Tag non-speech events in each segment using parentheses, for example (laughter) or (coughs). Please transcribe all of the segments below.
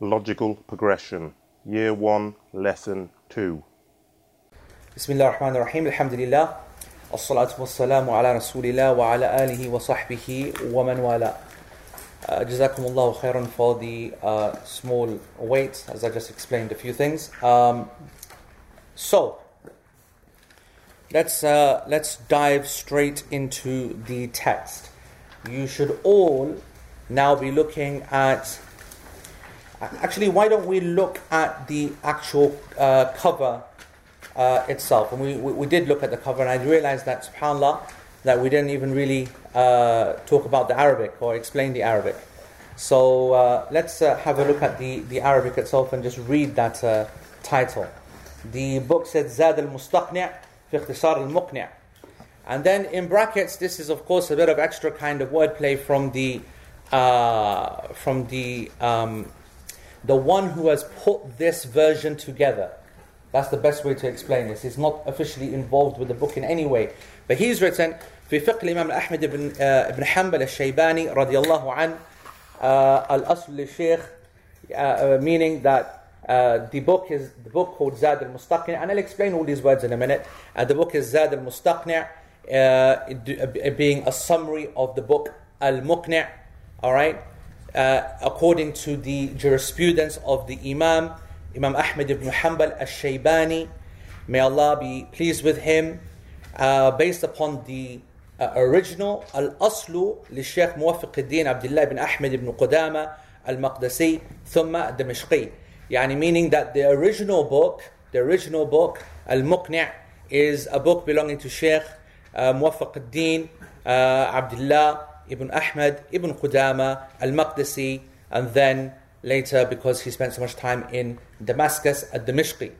Logical Progression, Year 1, Lesson 2. Bismillah ar-Rahman ar-Rahim, Alhamdulillah, as-salatu was-salamu ala Rasulillah wa ala alihi wa sahbihi wa man wala. Uh, Jazakumullahu khairan for the uh, small wait, as I just explained a few things. Um, so, let's, uh, let's dive straight into the text. You should all now be looking at actually why don't we look at the actual uh, cover uh, itself. And we, we, we, did look at the cover, and I realized that, subhanAllah, that we didn't even really uh, talk about the Arabic or explain the Arabic. So uh, let's uh, have a look at the, the Arabic itself and just read that uh, title. The book said Zad al Mustaqni' fi ikhtisar al Muqni'. And then in brackets, this is of course a bit of extra kind of wordplay from the uh, from the um, the one who has put this version together. That's the best way to explain this. He's not officially involved with the book in any way. But he's written في فقه الإمام أحمد بن ابن حنبل الشيباني رضي الله عنه الأصل للشيخ meaning that uh, the book is the book called Zad al Mustaqni and I'll explain all these words in a minute. Uh, the book is Zad al Mustaqni, uh, being a summary of the book Al Muqni. All right, uh, according to the jurisprudence of the Imam, Imam Ahmed ibn Hanbal al Shaybani, may Allah be pleased with him, uh, based upon the uh, original Al Aslu li Sheikh Muwafiq al-Din Abdullah ibn Ahmed ibn Qudama al Maqdisi thumma Damishqi. Yani meaning that the original book, the original book, Al Muqni' is a book belonging to Sheikh uh, Muwafiq al-Din uh, Abdullah ibn Ahmad ibn Qudama al-Maqdisi and then later because he spent so much time in Damascus at Dimishqi.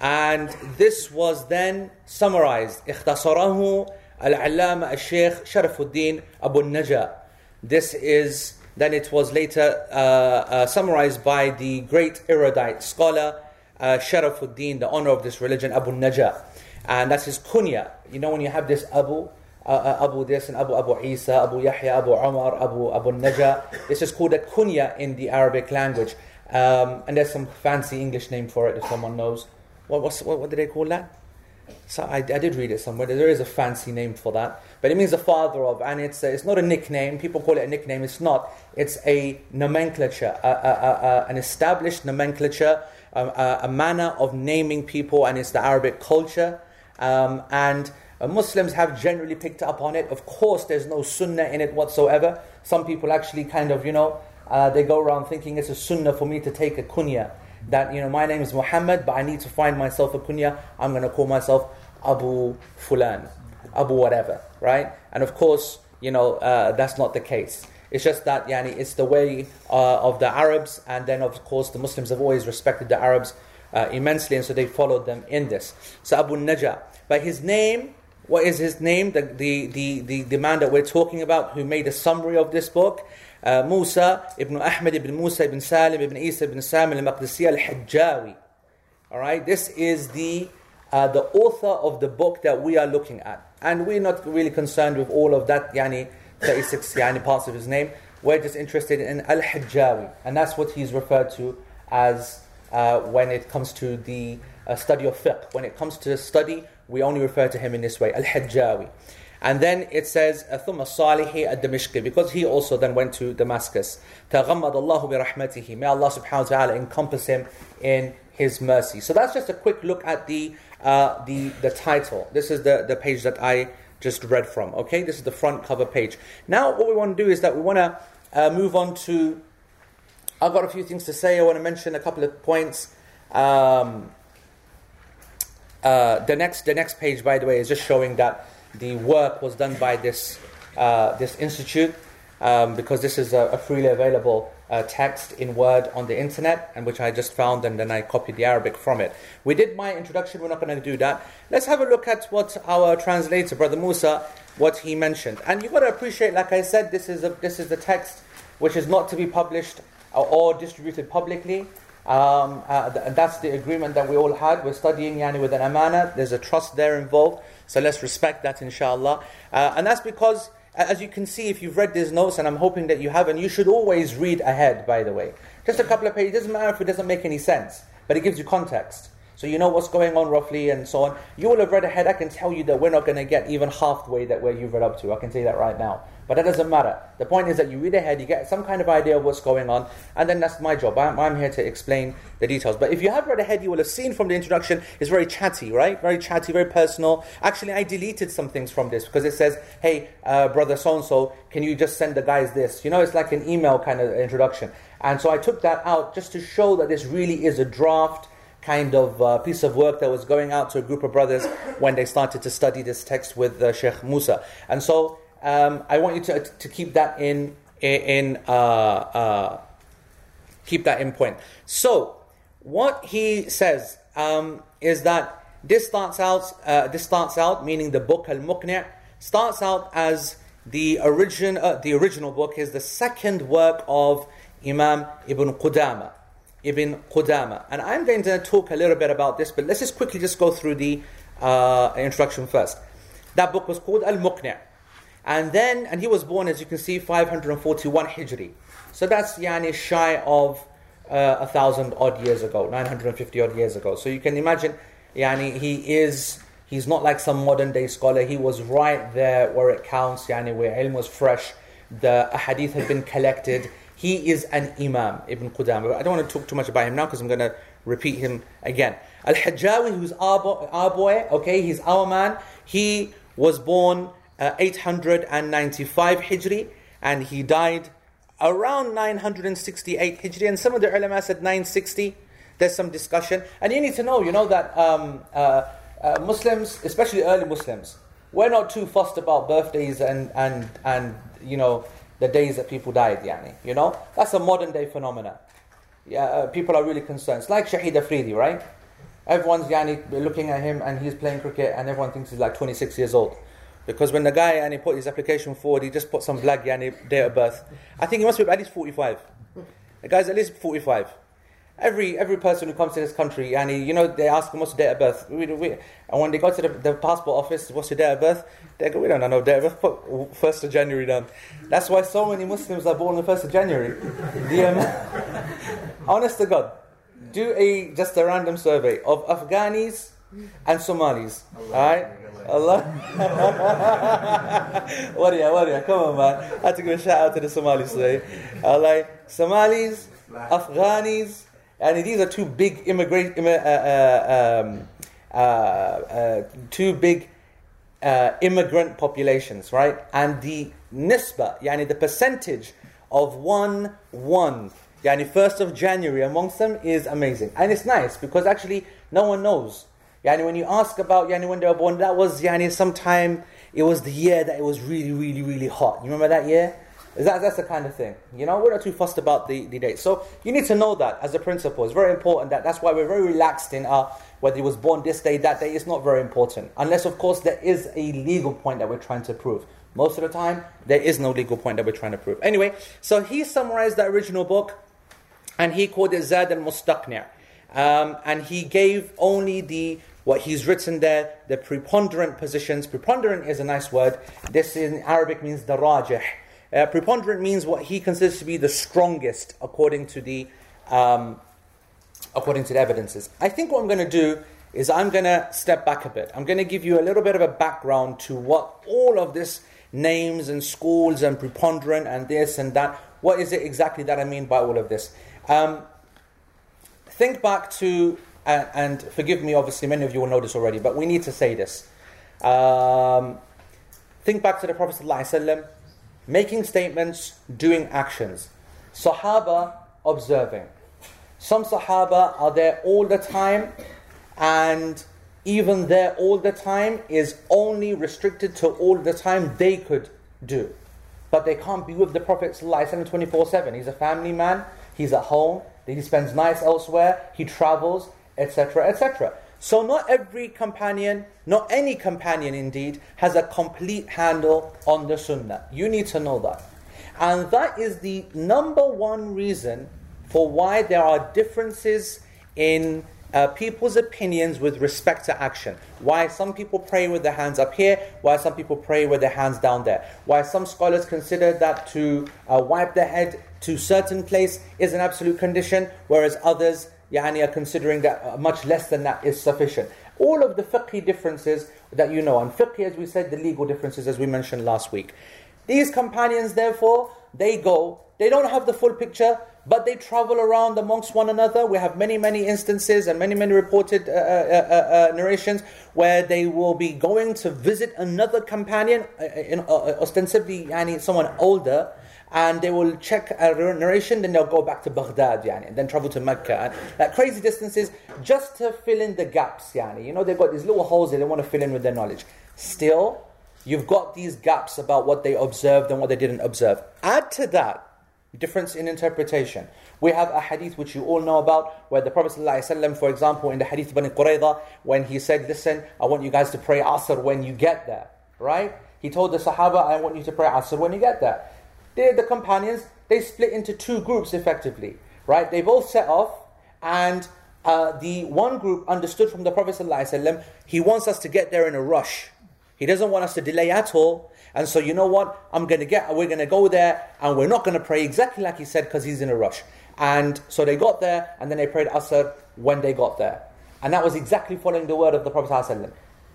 And this was then summarized. اختصره العلامة الشيخ شرف الدين أبو النجا. This is, then it was later uh, uh, summarized by the great erudite scholar uh, Sharafuddin, the honor of this religion, Abu Naja. And that's his kunya. You know when you have this Abu, uh, uh, Abu this and Abu Abu Isa, Abu Yahya, Abu Umar, Abu Abu Naja. This is called a kunya in the Arabic language. Um, and there's some fancy English name for it if someone knows. What, what, what do they call that? So I, I, did read it somewhere. There is a fancy name for that, but it means the father of, and it's it's not a nickname. People call it a nickname. It's not. It's a nomenclature, a, a, a, an established nomenclature, a, manner of naming people, and it's the Arabic culture. Um, and uh, Muslims have generally picked up on it. Of course, there's no sunnah in it whatsoever. Some people actually kind of, you know, uh, they go around thinking it's a sunnah for me to take a kunya. That, you know, my name is Muhammad, but I need to find myself a kunya. I'm going to call myself Abu Fulan, Abu whatever, right? And of course, you know, uh, that's not the case. It's just that, yani, it's the way uh, of the Arabs, and then of course the Muslims have always respected the Arabs uh, immensely, and so they followed them in this. So Abu Najah, but his name what is his name? The, the, the, the, the man that we're talking about who made a summary of this book. Uh, Musa ibn Ahmad ibn Musa ibn Salim ibn Isa ibn Samuel al-Maqdisi al-Hajjawi. Alright, this is the, uh, the author of the book that we are looking at. And we're not really concerned with all of that, yani 36 yani, parts of his name. We're just interested in al-Hajjawi. And that's what he's referred to as uh, when it comes to the uh, study of fiqh. When it comes to study we only refer to him in this way, Al-Hajjawi. And then it says, ثم الصالح الدمشقي, because he also then went to Damascus. تغمد الله برحمته. May Allah subhanahu wa ta'ala encompass him in his mercy. So that's just a quick look at the, uh, the, the title. This is the, the page that I just read from. Okay, this is the front cover page. Now, what we want to do is that we want to uh, move on to. I've got a few things to say. I want to mention a couple of points. Um, uh, the next the next page, by the way, is just showing that the work was done by this uh, this institute um, because this is a, a freely available uh, text in Word on the internet, and which I just found, and then I copied the Arabic from it. We did my introduction. We're not going to do that. Let's have a look at what our translator, Brother Musa, what he mentioned. And you've got to appreciate, like I said, this is a, this is the text which is not to be published or distributed publicly. Um, uh, and that's the agreement that we all had. We're studying yani with an amana. There's a trust there involved. So let's respect that, inshallah. Uh, and that's because, as you can see, if you've read these notes, and I'm hoping that you have, and you should always read ahead, by the way. Just a couple of pages. It doesn't matter if it doesn't make any sense, but it gives you context. So you know what's going on roughly and so on. You will have read ahead. I can tell you that we're not going to get even halfway that where you've read up to. I can say that right now. But that doesn't matter. The point is that you read ahead, you get some kind of idea of what's going on, and then that's my job. I'm, I'm here to explain the details. But if you have read ahead, you will have seen from the introduction, it's very chatty, right? Very chatty, very personal. Actually, I deleted some things from this because it says, hey, uh, brother so and so, can you just send the guys this? You know, it's like an email kind of introduction. And so I took that out just to show that this really is a draft kind of uh, piece of work that was going out to a group of brothers when they started to study this text with uh, Sheikh Musa. And so um, I want you to, to keep that in, in uh, uh, keep that in point. So what he says um, is that this starts out, uh, this starts out, meaning the book Al-Muqni' starts out as the origin, uh, the original book is the second work of Imam Ibn Qudama. Ibn Qudama. And I'm going to talk a little bit about this, but let's just quickly just go through the uh, introduction first. That book was called Al-Muqni'. And then, and he was born, as you can see, 541 Hijri. So that's yani shy of uh, a thousand odd years ago, 950 odd years ago. So you can imagine, yani he is, he's not like some modern day scholar. He was right there where it counts, yani where ilm was fresh. The hadith had been collected he is an Imam, Ibn Qudama. I don't want to talk too much about him now because I'm going to repeat him again. Al Hajjawi, who's our, boy, our boy, okay, he's our man. He was born uh, 895 Hijri and he died around 968 Hijri. And some of the ulama said 960. There's some discussion. And you need to know, you know, that um, uh, uh, Muslims, especially early Muslims, we're not too fussed about birthdays and, and, and you know, the days that people died, yani. You know? That's a modern day phenomenon. Yeah, uh, people are really concerned. It's like Shahid Afridi, right? Everyone's yani, looking at him and he's playing cricket and everyone thinks he's like 26 years old. Because when the guy he put his application forward, he just put some black yani, date of birth. I think he must be at least 45. The guy's at least 45. Every every person who comes to this country, and you know, they ask them what's the date of birth. We, we, and when they go to the, the, passport office, what's your date of birth? They go, we don't know date of birth. Put first of January down. That's why so many Muslims are born on the first of January. (laughs) The, um, honest to God, do a just a random survey of Afghanis and Somalis. All right. Allah. Waria, (laughs) Waria, come on, man. I have to give a shout out to the Somalis today. Allah. Somalis, Afghanis, and these are two big immigrant, uh, uh, um, uh, uh, two big uh, immigrant populations, right? And the nisba, yani the percentage of one one, yani first of January amongst them is amazing, and it's nice because actually no one knows. Yani when you ask about yani when they were born, that was yani sometime it was the year that it was really, really, really hot. You remember that year? That, that's the kind of thing. You know, we're not too fussed about the, the date. So you need to know that as a principle. It's very important that that's why we're very relaxed in our whether he was born this day, that day is not very important. Unless, of course, there is a legal point that we're trying to prove. Most of the time, there is no legal point that we're trying to prove. Anyway, so he summarized the original book and he called it Zad al Mustaqni'. Um, and he gave only the what he's written there, the preponderant positions. Preponderant is a nice word. This in Arabic means the rajih. Uh, preponderant means what he considers to be the strongest according to the um, according to the evidences. I think what I'm going to do is I'm going to step back a bit. I'm going to give you a little bit of a background to what all of this names and schools and preponderant and this and that. What is it exactly that I mean by all of this? Um, think back to, uh, and forgive me, obviously, many of you will know this already, but we need to say this. Um, think back to the Prophet ﷺ making statements, doing actions. Sahaba observing. Some Sahaba are there all the time, and even there all the time is only restricted to all the time they could do. But they can't be with the Prophet 24 7. He's a family man, he's at home, he spends nights elsewhere, he travels, etc. etc. So, not every companion, not any companion indeed, has a complete handle on the Sunnah. You need to know that. And that is the number one reason for why there are differences in uh, people's opinions with respect to action. Why some people pray with their hands up here, why some people pray with their hands down there. Why some scholars consider that to uh, wipe the head to certain place is an absolute condition, whereas others yani, are considering that much less than that is sufficient. All of the fiqh differences that you know, and fiqh, as we said, the legal differences as we mentioned last week. These companions, therefore, they go, they don't have the full picture, but they travel around amongst one another. We have many, many instances and many, many reported uh, uh, uh, uh narrations where they will be going to visit another companion, uh, in, uh, ostensibly yani, someone older, and they will check a narration, then they'll go back to Baghdad, yani, and then travel to Mecca. And like crazy distances just to fill in the gaps, yani. You know, they've got these little holes that they want to fill in with their knowledge. Still, you've got these gaps about what they observed and what they didn't observe. Add to that, difference in interpretation. We have a hadith which you all know about, where the Prophet ﷺ, for example, in the hadith Bani Qurayza, when he said, Listen, I want you guys to pray Asr when you get there, right? He told the Sahaba, I want you to pray Asr when you get there. They, the companions, they split into two groups effectively, right? They both set off, and uh, the one group understood from the Prophet ﷺ, he wants us to get there in a rush. He doesn't want us to delay at all. And so, you know what? I'm going to get, we're going to go there and we're not going to pray exactly like he said because he's in a rush. And so they got there and then they prayed Asr when they got there. And that was exactly following the word of the Prophet. ﷺ.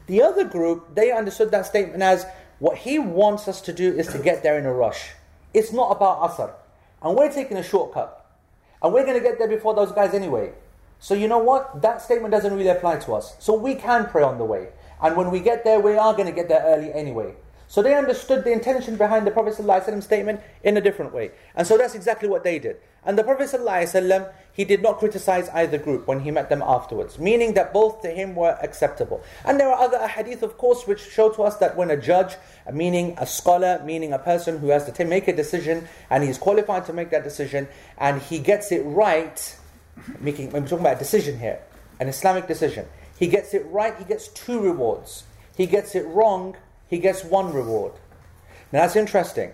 The other group, they understood that statement as what he wants us to do is to get there in a rush. It's not about Asr. And we're taking a shortcut. And we're going to get there before those guys anyway. So you know what? That statement doesn't really apply to us. So we can pray on the way. And when we get there, we are going to get there early anyway. So they understood the intention behind the Prophet ﷺ statement in a different way. And so that's exactly what they did. And the Prophet ﷺ, he did not criticize either group when he met them afterwards, meaning that both to him were acceptable. And there are other hadith, of course, which show to us that when a judge, meaning a scholar, meaning a person who has to make a decision, and he's qualified to make that decision, and he gets it right, making, we're talking about a decision here, an Islamic decision. He gets it right, he gets two rewards. He gets it wrong, he gets one reward. Now that's interesting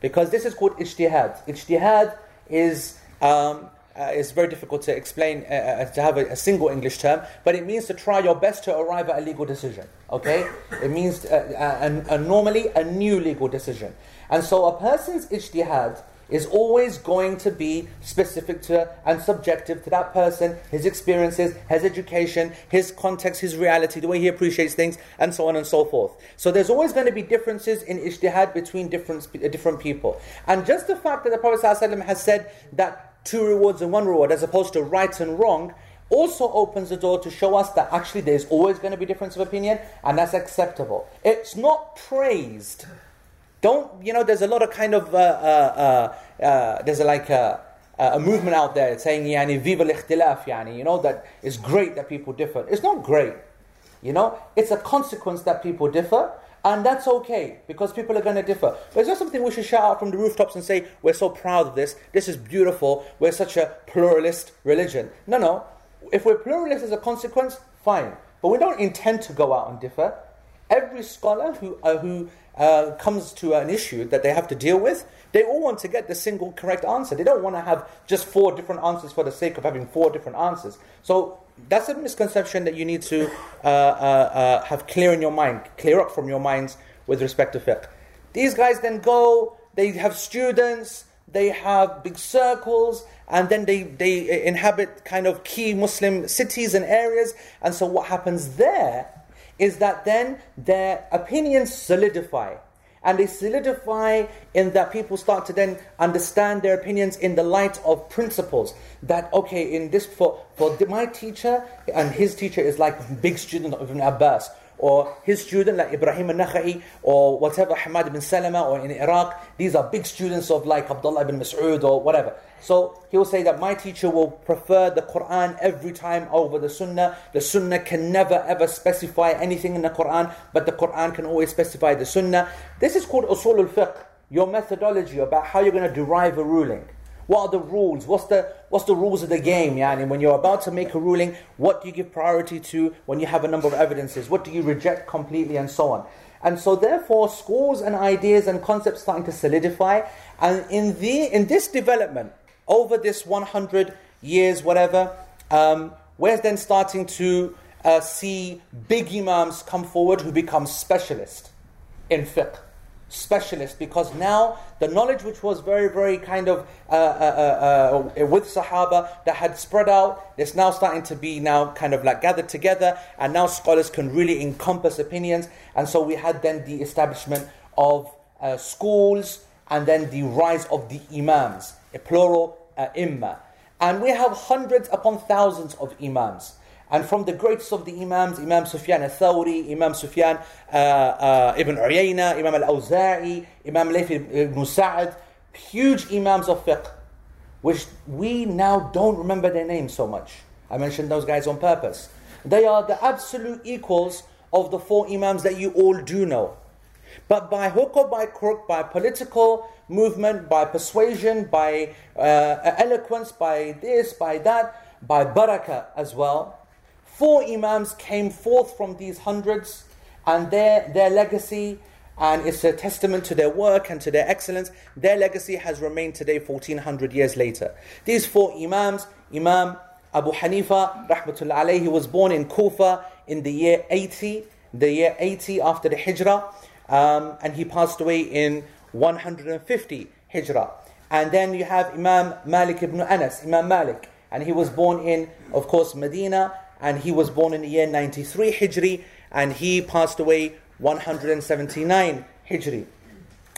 because this is called ijtihad. Ijtihad is um, uh, very difficult to explain, uh, uh, to have a, a, single English term, but it means to try your best to arrive at a legal decision. Okay? it means uh, uh normally a new legal decision. And so a person's ijtihad is always going to be specific to and subjective to that person, his experiences, his education, his context, his reality, the way he appreciates things, and so on and so forth. So there's always going to be differences in ijtihad between different, uh, different people. And just the fact that the Prophet ﷺ has said that two rewards and one reward, as opposed to right and wrong, also opens the door to show us that actually there's always going to be difference of opinion, and that's acceptable. It's not praised don't, you know, there's a lot of kind of, uh, uh, uh, uh there's a, like a, a, movement out there saying, yani, viva al-ikhtilaf, yani, you know, that it's great that people differ. It's not great, you know, it's a consequence that people differ, and that's okay, because people are going to differ. But it's not something we should shout out from the rooftops and say, we're so proud of this, this is beautiful, we're such a pluralist religion. No, no. If we're pluralist as a consequence, fine. But we don't intend to go out and differ. Every scholar who, uh, who uh, comes to an issue that they have to deal with, they all want to get the single correct answer. They don't want to have just four different answers for the sake of having four different answers. So that's a misconception that you need to uh, uh, uh have clear in your mind, clear up from your minds with respect to fiqh. These guys then go, they have students, they have big circles, and then they, they inhabit kind of key Muslim cities and areas. And so what happens there is that then their opinions solidify. And they solidify in that people start to then understand their opinions in the light of principles. That, okay, in this, for, for my teacher and his teacher is like big student of Ibn Abbas or his student like Ibrahim al-Nakha'i or whatever, Hamad ibn Salama or in Iraq, these are big students of like Abdullah ibn Mas'ud or whatever. So he will say that my teacher will prefer the Quran every time over the Sunnah. The Sunnah can never ever specify anything in the Quran, but the Quran can always specify the Sunnah. This is called usul al-fiqh, your methodology about how you're going to derive a ruling. What are the rules? What's the what's the rules of the game? Yani when you're about to make a ruling, what do you give priority to when you have a number of evidences? What do you reject completely and so on? And so therefore schools and ideas and concepts starting to solidify. And in the in this development, over this 100 years, whatever, um, we're then starting to uh, see big imams come forward who become specialists in fiqh. specialist because now the knowledge which was very, very kind of uh, uh, uh, uh, with Sahaba that had spread out, it's now starting to be now kind of like gathered together, and now scholars can really encompass opinions. And so we had then the establishment of uh, schools and then the rise of the imams, a plural imma. And we have hundreds upon thousands of imams. And from the greatest of the Imams, Imam Sufyan al-Thawri, Imam Sufyan uh, uh, ibn Uyayna, Imam al-Awza'i, Imam Layth ibn Sa'ad, huge Imams of fiqh, which we now don't remember their names so much. I mentioned those guys on purpose. They are the absolute equals of the four Imams that you all do know. But by hook or by crook, by political movement, by persuasion, by uh, eloquence, by this, by that, by barakah as well, Four Imams came forth from these hundreds, and their, their legacy, and it's a testament to their work and to their excellence, their legacy has remained today 1400 years later. These four Imams, Imam Abu Hanifa, rahmatullah alayhi, was born in Kufa in the year 80, the year 80 after the Hijrah, um, and he passed away in 150 Hijrah. And then you have Imam Malik ibn Anas, Imam Malik, and he was born in, of course, Medina, and he was born in the year 93 Hijri, and he passed away 179 Hijri.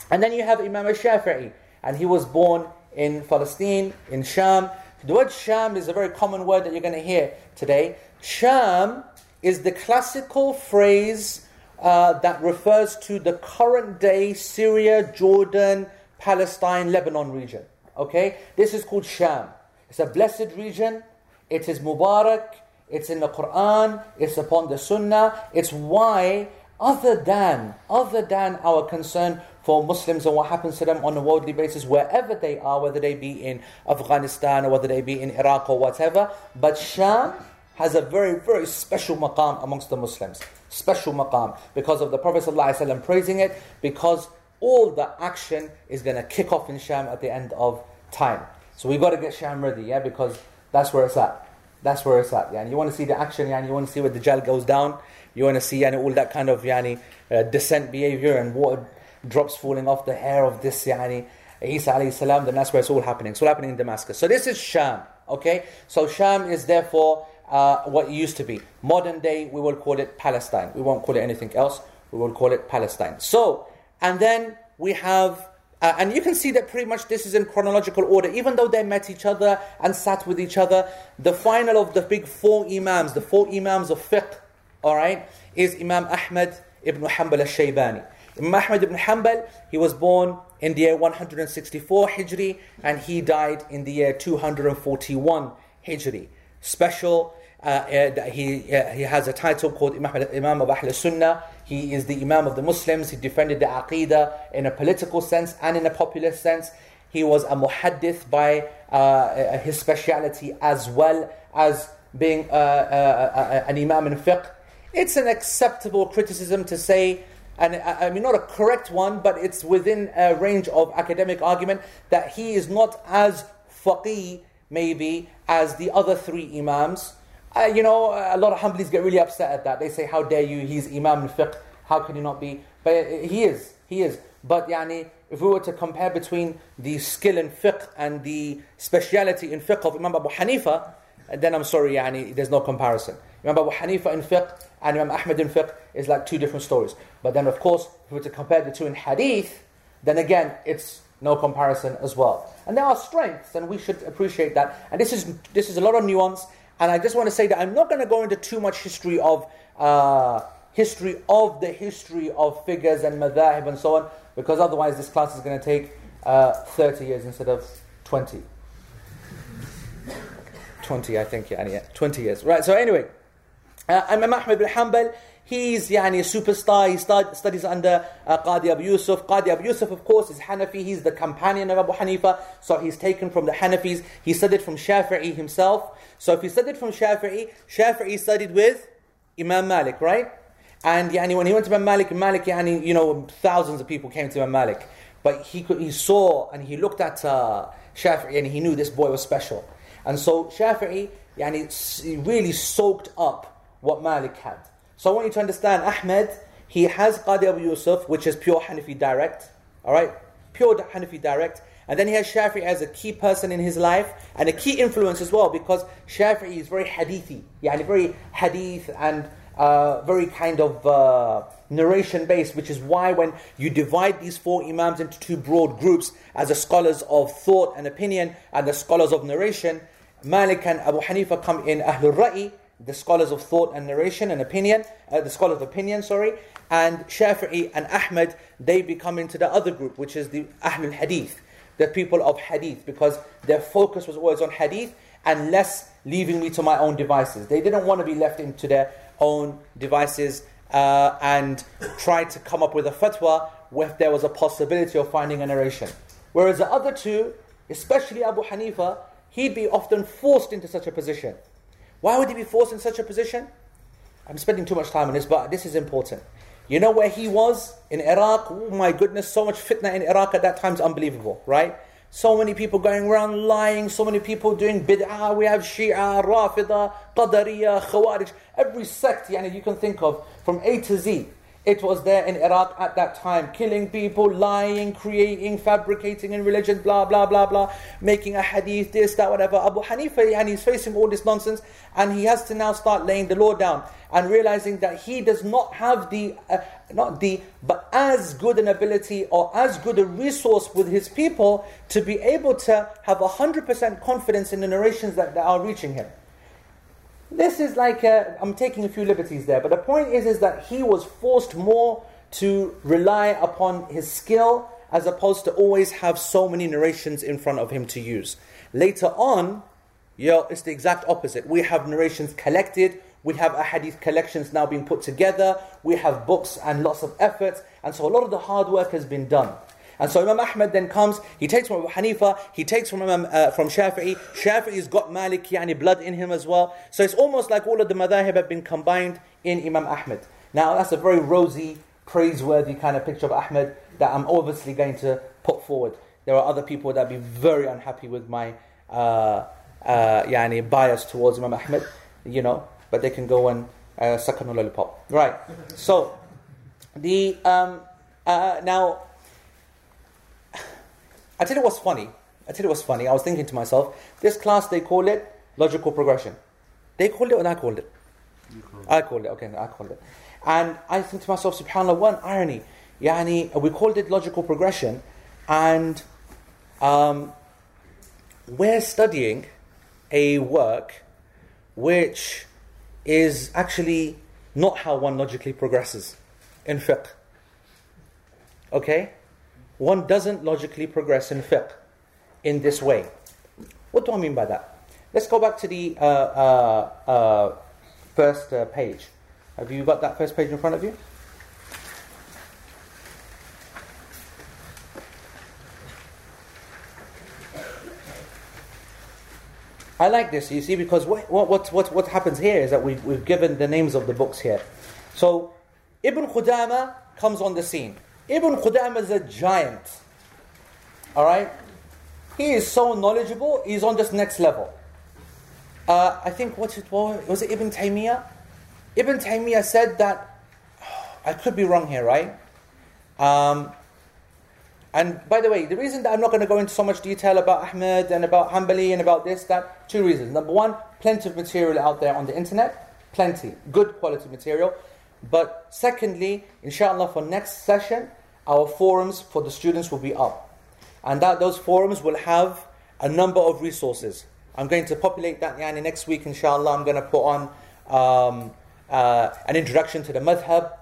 And then you have Imam al-Shafi'i, and he was born in Palestine, in Sham. The word Sham is a very common word that you're going to hear today. Sham is the classical phrase uh, that refers to the current day Syria, Jordan, Palestine, Lebanon region. Okay? This is called Sham. It's a blessed region. It is Mubarak. It's in the Quran, it's upon the Sunnah. It's why, other than, other than our concern for Muslims and what happens to them on a worldly basis, wherever they are, whether they be in Afghanistan or whether they be in Iraq or whatever, but Sham has a very, very special maqam amongst the Muslims. Special maqam because of the Prophet ﷺ praising it, because all the action is going to kick off in Sham at the end of time. So we've got to get Sham ready, yeah, because that's where it's at. That's where it's at. Yani. You want to see the action, yani. you want to see where the gel goes down, you want to see yani, all that kind of yani, uh, descent behavior and water drops falling off the hair of this yani, Isa alayhi salam, then that's where it's all happening. It's all happening in Damascus. So this is Sham. Okay? So Sham is therefore uh, what it used to be. Modern day, we will call it Palestine. We won't call it anything else. We will call it Palestine. So, and then we have uh, and you can see that pretty much this is in chronological order. Even though they met each other and sat with each other, the final of the big four Imams, the four Imams of fiqh, all right, is Imam Ahmad ibn Hanbal al-Shaybani. Imam Ahmad ibn Hanbal, he was born in the year 164 Hijri and he died in the year 241 Hijri. Special uh, uh, he, uh, he has a title called Imam, Imam of Ahl Sunnah. He is the Imam of the Muslims. He defended the Aqidah in a political sense and in a popular sense. He was a muhaddith by uh, his speciality as well as being uh, uh, an Imam in fiqh. It's an acceptable criticism to say, and I mean not a correct one, but it's within a range of academic argument that he is not as faqih maybe as the other three Imams. Uh, you know, a lot of Hanbalis get really upset at that. They say, How dare you? He's Imam al fiqh. How can he not be? But uh, he is. He is. But yani, if we were to compare between the skill in fiqh and the speciality in fiqh of Imam Abu Hanifa, then I'm sorry, yani, there's no comparison. Imam Abu Hanifa in fiqh and Imam Ahmad in fiqh is like two different stories. But then, of course, if we were to compare the two in hadith, then again, it's no comparison as well. And there are strengths, and we should appreciate that. And this is this is a lot of nuance. And I just want to say that I'm not going to go into too much history of uh, history of the history of figures and madhahib and so on, because otherwise this class is going to take uh, 30 years instead of 20. 20, I think, yeah, yeah 20 years. Right, so anyway, uh, Imam Ahmad bin Hanbal, he's yani, superstar. He start, studies under uh, Qadi Abu Yusuf. Qadi Abu Yusuf, of course, is Hanafi. He's the companion of Abu Hanifa. So he's taken from the Hanafis. He studied from Shafi'i himself. So if he studied from Shafi'i, Shafi'i studied with Imam Malik, right? And yani, when he went to Imam Malik, Malik, yani, you know, thousands of people came to Imam Malik. But he, could, he saw and he looked at uh, Shafi'i and he knew this boy was special. And so Shafi'i yani, really soaked up what Malik had. So I want you to understand, Ahmed, He has Qadi Abu Yusuf, which is pure Hanafi direct. All right? Pure Hanafi direct. And then he has Shafi'i as a key person in his life and a key influence as well because Shafi'i is very hadithi, yani very hadith and uh, very kind of uh, narration based, which is why when you divide these four Imams into two broad groups as the scholars of thought and opinion and the scholars of narration, Malik and Abu Hanifa come in Ahlul Ra'i, the scholars of thought and narration and opinion, uh, the scholars of opinion, sorry, and Shafi'i and Ahmed, they become into the other group, which is the Ahlul Hadith the people of hadith because their focus was always on hadith and less leaving me to my own devices. They didn't want to be left into their own devices uh, and try to come up with a fatwa if there was a possibility of finding a narration. Whereas the other two, especially Abu Hanifa, he'd be often forced into such a position. Why would he be forced in such a position? I'm spending too much time on this, but this is important. You know where he was? In Iraq. Oh my goodness, so much fitna in Iraq at that time is unbelievable, right? So many people going around lying, so many people doing bid'ah. We have Shia, Rafida, Qadariya, Khawarij, every sect yani, you can think of from A to Z. It was there in Iraq at that time, killing people, lying, creating, fabricating in religion, blah, blah, blah, blah, making a hadith, this, that, whatever. Abu Hanifa, and he's facing all this nonsense, and he has to now start laying the law down and realizing that he does not have the, uh, not the, but as good an ability or as good a resource with his people to be able to have 100% confidence in the narrations that, that are reaching him. This is like, uh, i am taking a few liberties there, but the point is, is that he was forced more to rely upon his skill as opposed to always have so many narrations in front of him to use. Later on, yeah, it's the exact opposite. We have narrations collected, we have ahadith collections now being put together, we have books and lots of efforts, and so a lot of the hard work has been done. And so Imam Ahmad then comes, he takes from Abu Hanifa, he takes from Imam, uh, from Shafi'i. Shafi'i's got Malik, yani blood in him as well. So it's almost like all of the madhahib have been combined in Imam Ahmad. Now that's a very rosy, praiseworthy kind of picture of Ahmad that I'm obviously going to put forward. There are other people that be very unhappy with my uh, uh, yani bias towards Imam Ahmad, you know, but they can go and uh, suck on a lollipop. Right. So the um, uh, now I tell you what's funny. I tell you what's funny. I was thinking to myself, this class they call it logical progression. They called it or I called it? Called I called it. Okay, I called it. And I think to myself, subhanallah, one irony. Yani, we called it logical progression, and um, we're studying a work which is actually not how one logically progresses in fiqh. Okay? One doesn't logically progress in fiqh in this way. What do I mean by that? Let's go back to the uh, uh, uh, first uh, page. Have you got that first page in front of you? I like this, you see, because what, what, what, what happens here is that we've, we've given the names of the books here. So, Ibn Qudama comes on the scene. Ibn Qudam is a giant. Alright? He is so knowledgeable, he's on this next level. Uh, I think what's it was, was it Ibn Taymiyyah? Ibn Taymiyyah said that, (sighs) I could be wrong here, right? Um, and by the way, the reason that I'm not going to go into so much detail about Ahmed and about Hanbali and about this, that, two reasons. Number one, plenty of material out there on the internet, plenty, good quality material. But secondly, inshallah, for next session, our forums for the students will be up. And that those forums will have a number of resources. I'm going to populate that yani, next week, inshallah. I'm going to put on um, uh, an introduction to the madhab.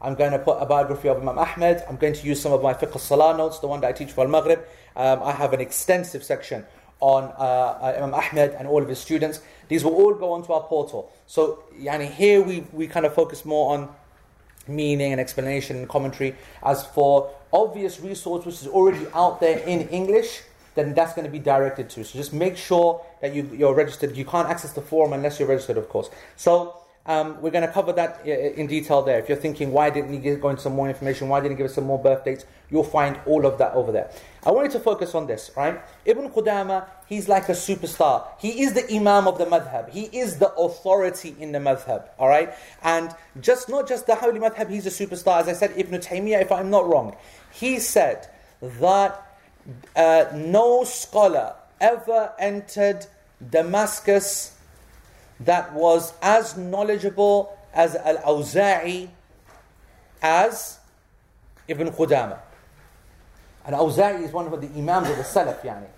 I'm going to put a biography of Imam Ahmed. I'm going to use some of my fiqh salah notes, the one that I teach for Al Maghrib. Um, I have an extensive section on uh, uh, Imam Ahmed and all of his students. These will all go onto our portal. So, yani, here we, we kind of focus more on meaning and explanation and commentary. As for obvious resource which is already out there in English, then that's going to be directed to. So just make sure that you, you're registered. You can't access the forum unless you're registered, of course. So Um, we're going to cover that in detail there. If you're thinking, why didn't he go into some more information? Why didn't he give us some more birth dates? You'll find all of that over there. I wanted to focus on this, right? Ibn Qudama, he's like a superstar. He is the Imam of the madhab. He is the authority in the madhab, all right? And just not just the holy madhab, he's a superstar. As I said, Ibn Taymiyyah, if I'm not wrong, he said that uh, no scholar ever entered Damascus that was as knowledgeable as Al-Awza'i as Ibn Qudama. And Awza'i is one of the Imams of the Salaf, yani.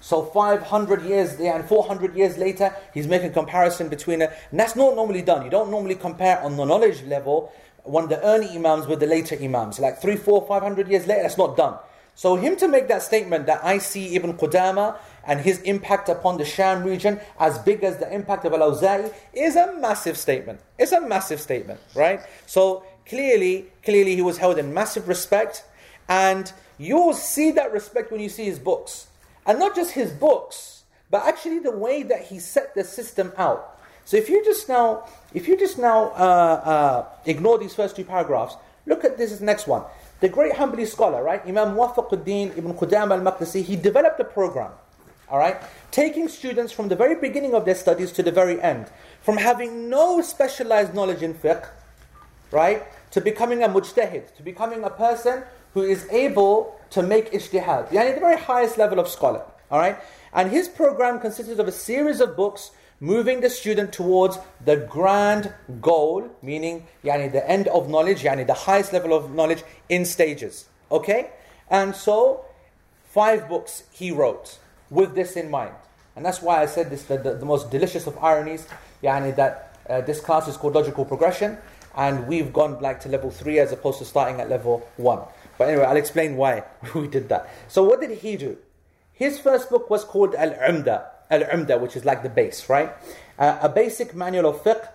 So 500 years and 400 years later, he's making comparison between it. And that's not normally done. You don't normally compare on the knowledge level one of the early Imams with the later Imams. Like three, four, 500 years later, that's not done. So him to make that statement that I see Ibn Qudama and his impact upon the Sham region as big as the impact of Al-Awza'i is a massive statement. It's a massive statement, right? So clearly, clearly he was held in massive respect and you'll see that respect when you see his books. And not just his books, but actually the way that he set the system out. So if you just now, if you just now uh, uh, ignore these first two paragraphs, look at this next one. The great Hanbali scholar, right, Imam Muwafaquddin ibn Qudam al-Maqdisi, he developed a program all right? Taking students from the very beginning of their studies to the very end, from having no specialized knowledge in fiqh, right, to becoming a mujtahid, to becoming a person who is able to make ijtihad, yani the very highest level of scholar, all right? And his program consisted of a series of books moving the student towards the grand goal, meaning yani the end of knowledge, yani the highest level of knowledge in stages. Okay? And so, five books he wrote with this in mind. And that's why I said this, the, the, the most delicious of ironies, yani that uh, this class is called logical progression, and we've gone like to level 3 as opposed to starting at level 1. But anyway, I'll explain why (laughs) we did that. So what did he do? His first book was called Al-Umda, Al-Umda, which is like the base, right? Uh, a basic manual of fiqh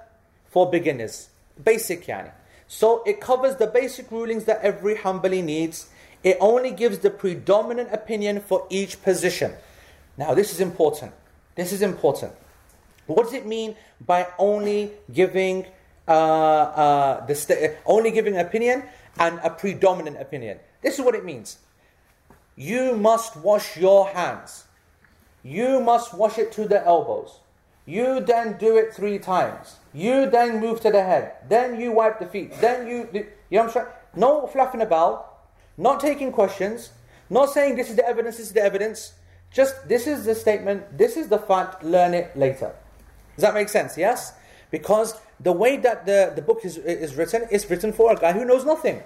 for beginners. Basic yani. So it covers the basic rulings that every Hanbali needs. It only gives the predominant opinion for each position. Now, this is important. This is important. What does it mean by only giving uh, uh, the st- only giving opinion and a predominant opinion? This is what it means. You must wash your hands. You must wash it to the elbows. You then do it three times. You then move to the head. Then you wipe the feet. Then you, you know what I'm saying? No fluffing about. Not taking questions. Not saying this is the evidence. This is the evidence. Just this is the statement, this is the fact, learn it later. Does that make sense? Yes? Because the way that the, the book is, is written is written for a guy who knows nothing.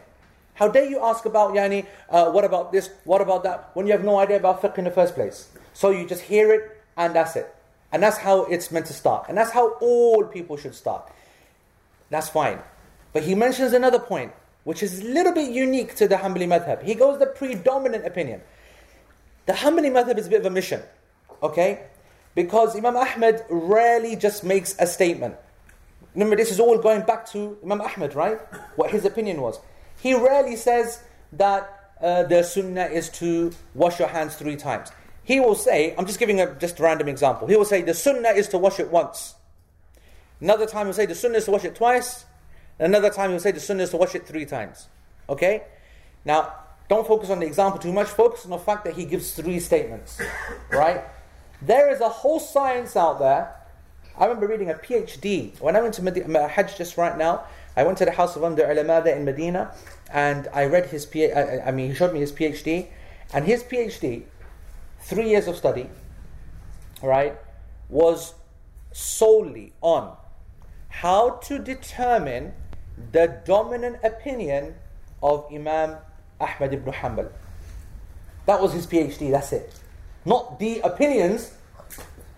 How dare you ask about Yani, uh, what about this, what about that, when you have no idea about fiqh in the first place? So you just hear it and that's it. And that's how it's meant to start. And that's how all people should start. That's fine. But he mentions another point, which is a little bit unique to the Hanbali madhab. He goes the predominant opinion. The Hanbali madhab is a bit of a mission, okay? Because Imam Ahmed rarely just makes a statement. Remember, this is all going back to Imam Ahmed, right? What his opinion was. He rarely says that uh, the sunnah is to wash your hands three times. He will say, I'm just giving a just a random example. He will say the sunnah is to wash it once. Another time he'll say the sunnah is to wash it twice. Another time he'll say the sunnah is to wash it three times. Okay? Now, don't focus on the example too much, focus on the fact that he gives three statements. (coughs) Right? There is a whole science out there. I remember reading a PhD. When I went to Medina, uh, Hajj just right now, I went to the house of one of the ulama there in Medina and I read his PhD. Uh, uh, I mean, he showed me his PhD. And his PhD, three years of study, right, was solely on how to determine the dominant opinion of Imam Ahmad ibn Hanbal. That was his PhD, that's it. Not the opinions,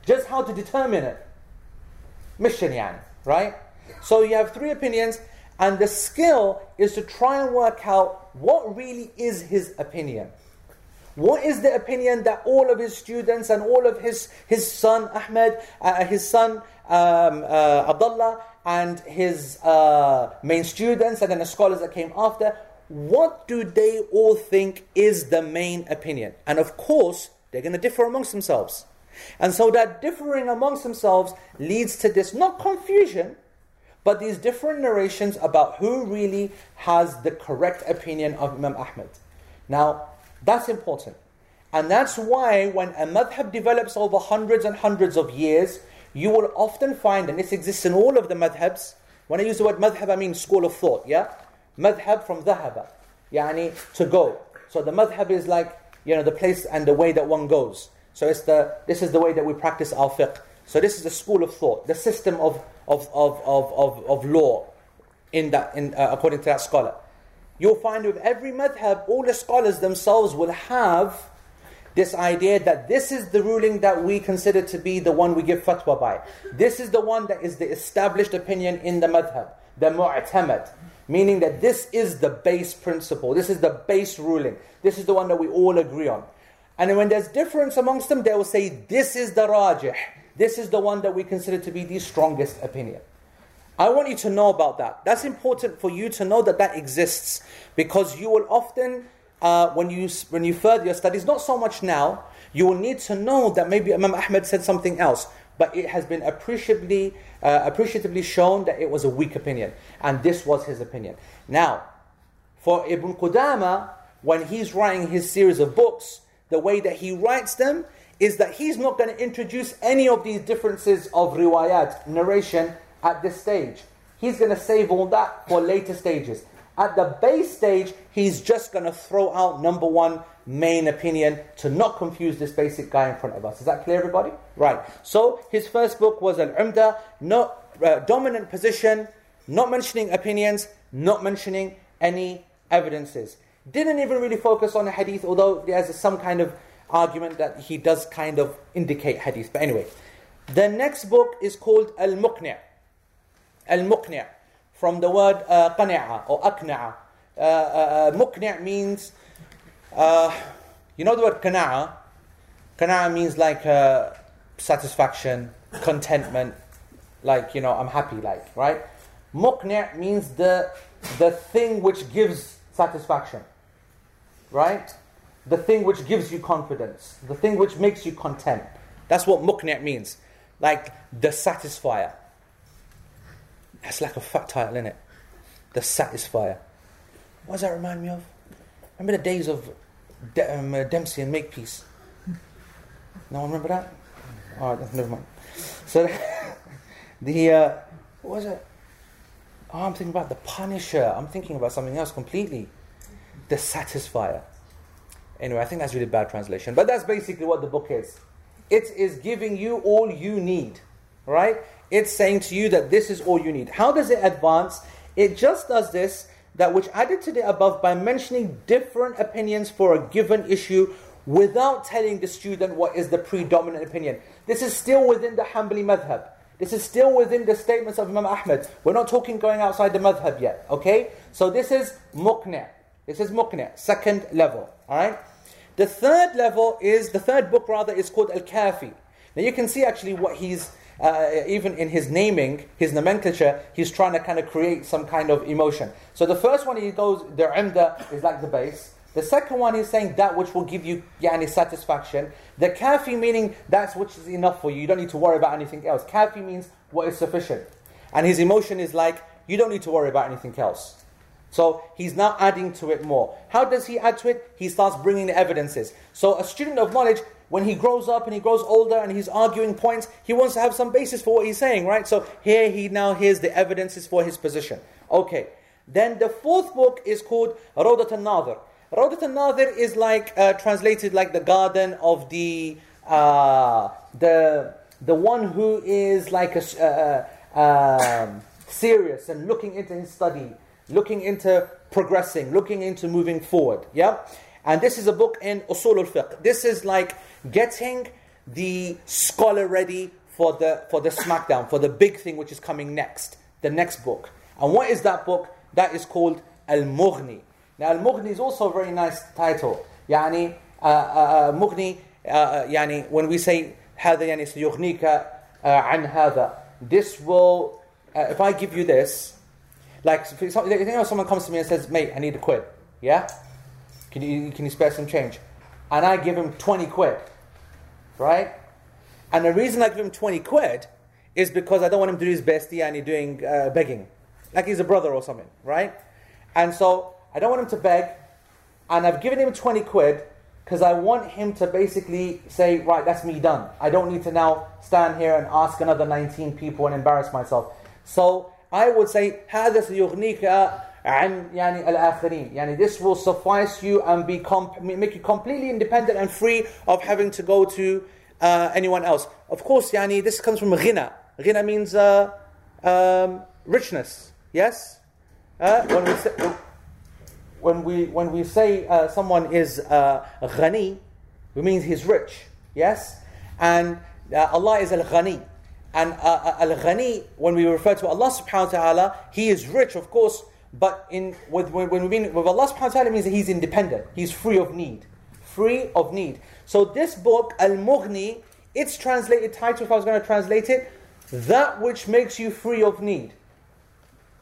just how to determine it. Mission right? So you have three opinions, and the skill is to try and work out what really is his opinion. What is the opinion that all of his students and all of his, his son Ahmed, uh, his son um, uh, Abdullah, and his uh, main students, and then the scholars that came after, what do they all think is the main opinion? And of course, they're going to differ amongst themselves. And so that differing amongst themselves leads to this, not confusion, but these different narrations about who really has the correct opinion of Imam Ahmad. Now, that's important. And that's why when a madhab develops over hundreds and hundreds of years, you will often find, and this exists in all of the madhabs, when I use the word madhab, I mean school of thought, yeah? Madhab from dhahaba, yani to go. So the madhab is like, you know, the place and the way that one goes. So it's the, this is the way that we practice our fiqh. So this is the school of thought, the system of, of, of, of, of, of law in that, in, uh, according to that scholar. You'll find with every madhab, all the scholars themselves will have this idea that this is the ruling that we consider to be the one we give fatwa by. This is the one that is the established opinion in the madhab, the mu'tamad. Meaning that this is the base principle, this is the base ruling, this is the one that we all agree on. And when there's difference amongst them, they will say, This is the rajih, this is the one that we consider to be the strongest opinion. I want you to know about that. That's important for you to know that that exists because you will often uh, when you when you further your studies, not so much now, you will need to know that maybe Imam Ahmed said something else, but it has been appreciably uh, appreciatively shown that it was a weak opinion, and this was his opinion. Now, for Ibn Qudama, when he's writing his series of books, the way that he writes them is that he's not going to introduce any of these differences of riwayat, narration, at this stage. He's going to save all that for later stages. At the base stage, he's just going to throw out number one main opinion to not confuse this basic guy in front of us. Is that clear, everybody? Right. So his first book was Al Umda, no uh, dominant position, not mentioning opinions, not mentioning any evidences. Didn't even really focus on the hadith, although there's some kind of argument that he does kind of indicate hadith. But anyway, the next book is called Al Muqni'. Al Muqni' from the word uh, or aqna'a. Uh, uh, uh means, uh, you know the word qana'a? Qana'a means like uh, satisfaction, contentment, like, you know, I'm happy, like, right? Muqni' means the, the thing which gives satisfaction, right? The thing which gives you confidence, the thing which makes you content. That's what muqni' means, like the satisfier. That's like a fat title, isn't it? The Satisfier. What does that remind me of? Remember the days of De- um, uh, Dempsey and Makepeace? No one remember that? All right, never mind. So (laughs) the uh, what was it? Oh, I'm thinking about the Punisher. I'm thinking about something else completely. The Satisfier. Anyway, I think that's really bad translation, but that's basically what the book is. It is giving you all you need, right? It's saying to you that this is all you need. How does it advance? It just does this, that which added to the above by mentioning different opinions for a given issue without telling the student what is the predominant opinion. This is still within the Hanbali madhab. This is still within the statements of Imam Ahmad. We're not talking going outside the madhab yet, okay? So this is muqni'. This is muqni', second level, alright? The third level is, the third book rather, is called Al-Kafi. Now you can see actually what he's uh, even in his naming, his nomenclature, he's trying to kind of create some kind of emotion. So the first one he goes, the umda is like the base. The second one he's saying that which will give you yani, satisfaction. The kafi meaning that's which is enough for you. You don't need to worry about anything else. Kafi means what is sufficient. And his emotion is like, you don't need to worry about anything else. So he's now adding to it more. How does he add to it? He starts bringing the evidences. So a student of knowledge when he grows up and he grows older and he's arguing points, he wants to have some basis for what he's saying, right? So here he now hears the evidences for his position. Okay. Then the fourth book is called Rawdat al-Nadir. Rawdat al-Nadir is like uh, translated like the garden of the uh, the the one who is like a, uh, uh, um, serious and looking into his study, looking into progressing, looking into moving forward. Yeah. And this is a book in Usul al-Fiqh. This is like getting the scholar ready for the for the smackdown, for the big thing which is coming next, the next book. And what is that book? That is called Al-Mughni. Now Al-Mughni is also a very nice title. Yani uh, uh, uh Mughni, uh, uh, yani when we say هذا يعني سيغنيك عن هذا. This will, uh, if I give you this, like you know, someone comes to me and says, "Mate, I need a quid." Yeah, can you, can you spare some change? And I give him 20 quid, right? And the reason I give him 20 quid is because I don't want him to do his best and he's doing uh, begging. Like he's a brother or something, right? And so I don't want him to beg, and I've given him 20 quid because I want him to basically say, right, that's me done. I don't need to now stand here and ask another 19 people and embarrass myself. So I would say, هذا سيغنيك عن يعني الآخرين. يعني this will suffice you and be make you completely independent and free of having to go to uh, anyone else. Of course, يعني this comes from ghina. Ghina means uh, um, richness. Yes? Uh, when we say, when we, when we say uh, someone is uh, ghani, it means he's rich. Yes? And uh, Allah is al-ghani. And uh, uh, al-ghani, when we refer to Allah subhanahu wa ta'ala, He is rich, of course, but in, with, when we mean with Allah subhanahu wa ta'ala, means that He's independent. He's free of need. Free of need. So this book, Al-Mughni, its translated title, if I was going to translate it, that which makes you free of need.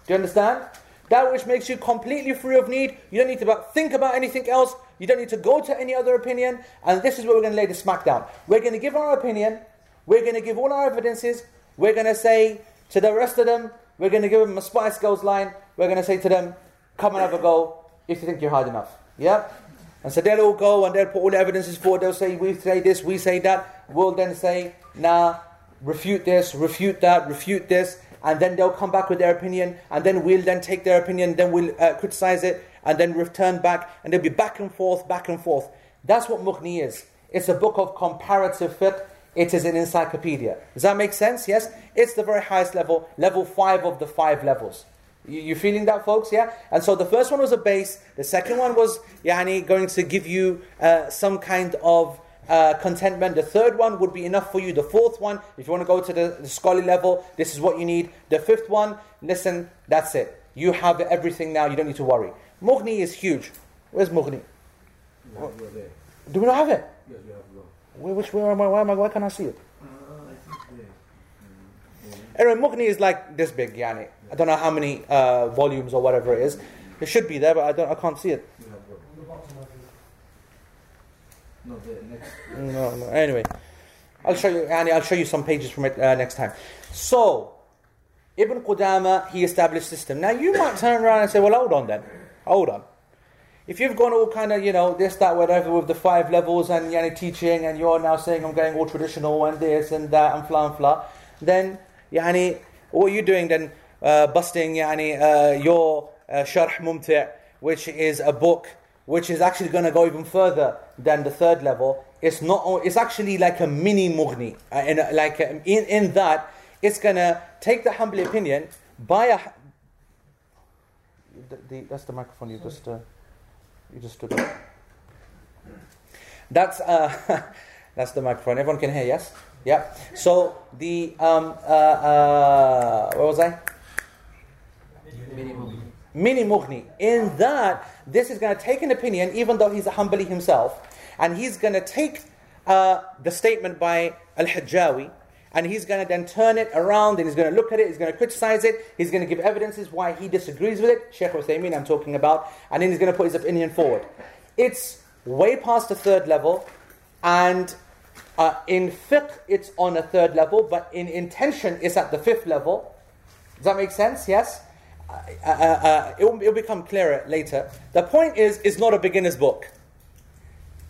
Do you understand? That which makes you completely free of need. You don't need to think about anything else. You don't need to go to any other opinion. And this is where we're going to lay the smackdown. We're going to give our opinion. We're going to give all our evidences. We're going to say to the rest of them, we're going to give them a Spice Girls line. We're going to say to them, come and have a go if you think you're hard enough. Yeah? And so they'll all go and they'll put all the evidences forward. They'll say, we say this, we say that. We'll then say, nah, refute this, refute that, refute this and then they'll come back with their opinion, and then we'll then take their opinion, then we'll uh, criticize it, and then return back, and they'll be back and forth, back and forth. That's what Mughni is. It's a book of comparative fiqh. It is an encyclopedia. Does that make sense? Yes? It's the very highest level, level five of the five levels. You, you feeling that, folks? Yeah? And so the first one was a base, the second one was yani, going to give you uh, some kind of uh, contentment. The third one would be enough for you. The fourth one, if you want to go to the, the scholarly level, this is what you need. The fifth one, listen, that's it. You have everything now, you don't need to worry. Mughni is huge. Where's Mughni? Do we not have it? Yes, we have Where, which, where am I, why, am I, why can't I see it? Anyway, Mughni is like this big, yani. I don't know how many uh, volumes or whatever it is. It should be there, but I, don't, I can't see it. No. No, no. Anyway, I'll show you. Annie, I'll show you some pages from it uh, next time. So, Ibn Qudama, he established system. Now you might turn around and say, "Well, hold on then, hold on." If you've gone all kind of, you know, this, that, whatever, with the five levels and yani, teaching, and you're now saying I'm going all traditional and this and that and fla and fla, then, yani, what are you doing then? Uh, busting yani, uh, your uh, Sharh Mumti', which is a book which is actually going to go even further than the third level. It's not. It's actually like a mini mughni. Uh, in, like a, in in that, it's going to take the Hanbali opinion by a. The, the, that's the microphone you just uh, you just stood up. That's uh, (laughs) that's the microphone. Everyone can hear. Yes. Yeah. So the um, uh, uh, where was I? Mini mughni. In that this is going to take an opinion, even though he's a Hanbali himself, and he's going to take uh, the statement by Al Hajjawi, and he's going to then turn it around and he's going to look at it, he's going to criticize it, he's going to give evidences why he disagrees with it. Sheikh Uthaymeen, I'm talking about, and then he's going to put his opinion forward. It's way past the third level, and uh, in fiqh, it's on a third level, but in intention, it's at the fifth level. Does that make sense? Yes? Uh, uh, uh, it, will, it will become clearer later. The point is, it's not a beginner's book.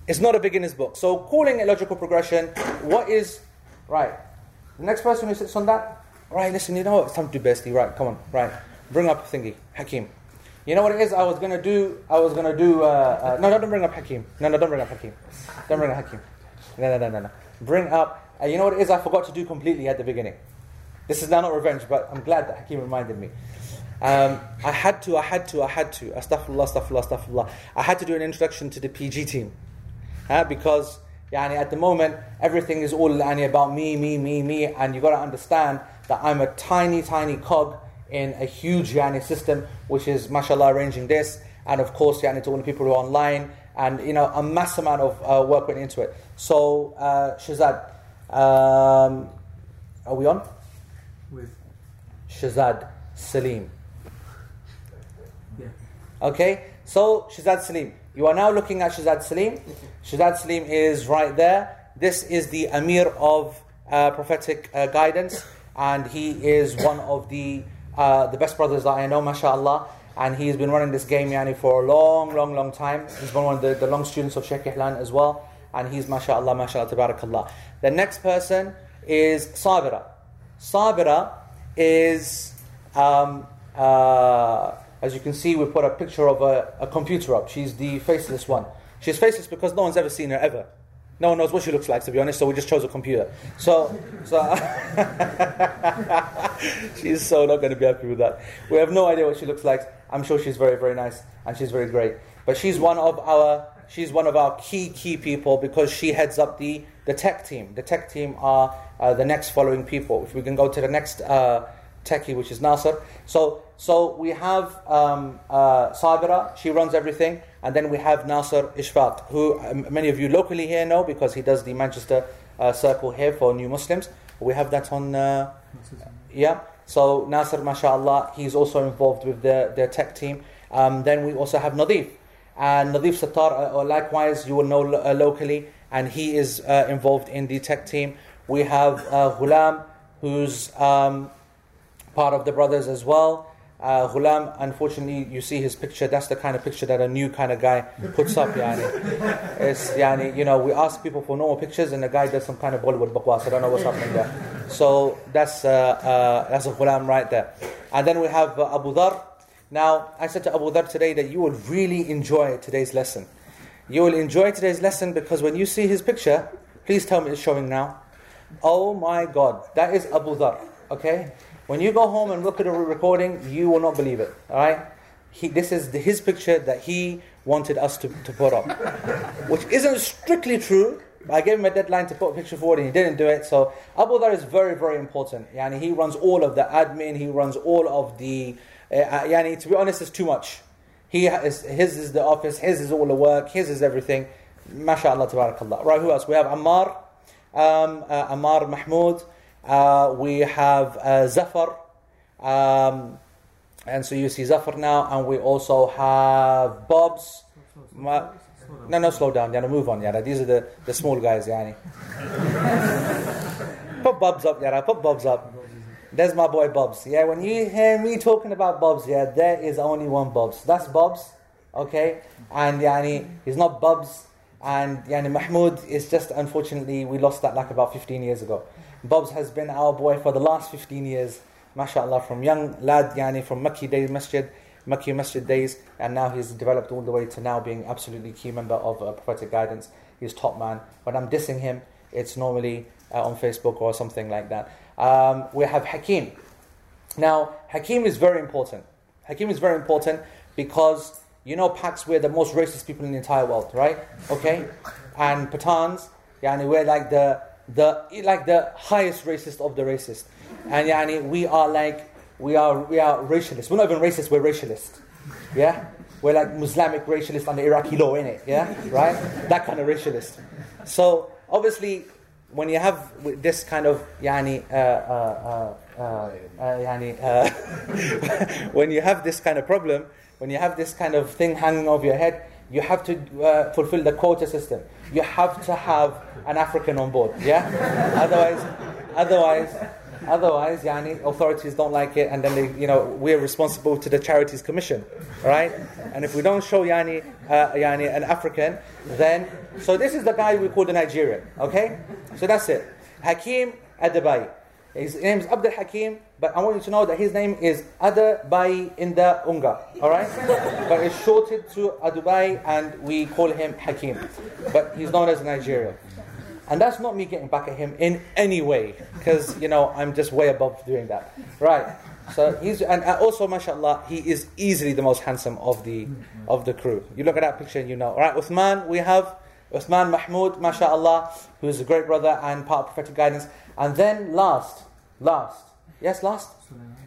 It's not a beginner's book. So, calling it logical progression, what is right? The next person who sits on that, right? Listen, you know what? It's time to do bestie. Right? Come on, right? Bring up thingy, Hakim. You know what it is? I was gonna do. I was gonna do. Uh, uh, no, don't bring up Hakim. No, no, don't bring up Hakim. Don't bring up Hakim. No, no, no, no, no. Bring up. Uh, you know what it is? I forgot to do completely at the beginning. This is now not revenge, but I'm glad that Hakim reminded me. Um, I had to, I had to, I had to. Astaghfirullah, astaghfirullah, astaghfirullah. I had to do an introduction to the PG team. Uh, because yani, at the moment, everything is all yani, about me, me, me, me. And you've got to understand that I'm a tiny, tiny cog in a huge yani, system, which is, mashallah, arranging this. And of course, yani, to all the people who are online. And, you know, a mass amount of uh, work went into it. So, uh, Shazad, um, are we on? With Shazad Salim. Okay, so Shazad Salim. You are now looking at Shazad Salim. Shazad Salim is right there. This is the Amir of uh, prophetic uh, guidance. and he is one of the uh, the best brothers that I know, mashallah. And he's been running this game yani, for a long, long, long time. He's been one of the, the long students of Sheikh Ihlan as well. And he's mashallah, mashallah, tabarakallah. The next person is Sabira. Sabira is, um, uh, as you can see, we put a picture of a, a computer up. She's the faceless one. She's faceless because no one's ever seen her ever. No one knows what she looks like, to be honest, so we just chose a computer. So, so (laughs) she's so not going to be happy with that. We have no idea what she looks like. I'm sure she's very, very nice and she's very great. But she's one of our she's one of our key key people because she heads up the the tech team. The tech team are uh, the next following people. If we can go to the next uh, techie, which is Nasser. So so we have um, uh, Sabira. She runs everything. And then we have Nasser Ishfaq, who um, many of you locally here know because he does the Manchester uh, Circle here for new Muslims. We have that on. Uh, yeah. So Nasser, mashallah, he's also involved with the, the tech team. Um, then we also have Nadif. And Nadif Sattar, uh, likewise, you will know uh, locally, and he is uh, involved in the tech team. We have uh, Ghulam, who's um, part of the brothers as well. Uh, Ghulam, unfortunately, you see his picture. That's the kind of picture that a new kind of guy puts up. Yani. It's, yani, you know, we ask people for normal pictures, and the guy does some kind of Bollywood bakwas. I don't know what's happening there. So that's uh, uh, that's a Ghulam right there. And then we have uh, Abu Dhar. Now, I said to Abu Dhar today that you will really enjoy today's lesson. You will enjoy today's lesson because when you see his picture, please tell me it's showing now. Oh my God, that is Abu Dhar. Okay. When you go home and look at the recording, you will not believe it. All right? He, this is the, his picture that he wanted us to, to put up, (laughs) which isn't strictly true. I gave him a deadline to put a picture forward and he didn't do it. So Abu Dhar is very, very important. Yani he runs all of the admin, he runs all of the. Uh, yani, to be honest, it's too much. He has, his is the office, his is all the work, his is everything. MashaAllah, tabarakallah. Right, who else? We have Ammar, um, uh, Ammar Mahmoud. Uh, we have uh, Zafar. Um, and so you see Zafar now, and we also have Bobs. Ma- no, no, slow down. Yana, move on. Yana. These are the, the small guys. Yani. (laughs) put Bobs up, Yana. Put Bobs up. There's my boy Bobs. Yeah, when you hear me talking about Bobs, yeah, there is only one Bobs. That's Bobs, okay? And Yani, he's not Bobs. And Yani Mahmoud is just, unfortunately, we lost that like about 15 years ago. Bobs has been our boy for the last 15 years, mashallah, from young lad, Yani, from Makki Days Masjid, Makki Masjid days, and now he's developed all the way to now being absolutely key member of uh, Prophetic Guidance. He's top man. When I'm dissing him, it's normally uh, on Facebook or something like that. Um, we have Hakim. Now, Hakim is very important. Hakim is very important because you know Paks we're the most racist people in the entire world, right? Okay? And Pathans, yani we're like the the like the highest racist of the racist. And yani we are like we are we are racialists. We're not even racist, we're racialist. Yeah? We're like Islamic racialist under Iraqi law, in it, yeah? Right? That kind of racialist. So obviously when you have this kind of yani uh, uh, uh, uh yani, uh, (laughs) when you have this kind of problem, when you have this kind of thing hanging over your head, you have to uh, fulfill the quota system. You have to have an African on board, yeah. otherwise, otherwise, otherwise, yani authorities don't like it, and then they, you know, we're responsible to the charities commission, right? And if we don't show yani, uh, yani an African, then so this is the guy we call the Nigerian, okay? So that's it. Hakim Adabai. His name is Abdul Hakim, but I want you to know that his name is Adabai in the Unga, alright? but it's shorted to Adubai and we call him Hakim. But he's known as Nigerian. And that's not me getting back at him in any way, because, you know, I'm just way above doing that. Right. So he's, and also, mashallah, he is easily the most handsome of the, of the crew. You look at that picture and you know. Alright, Uthman, we have Uthman Mahmoud, mashallah, who's a great brother and part of prophetic guidance. And then last, last, yes, last?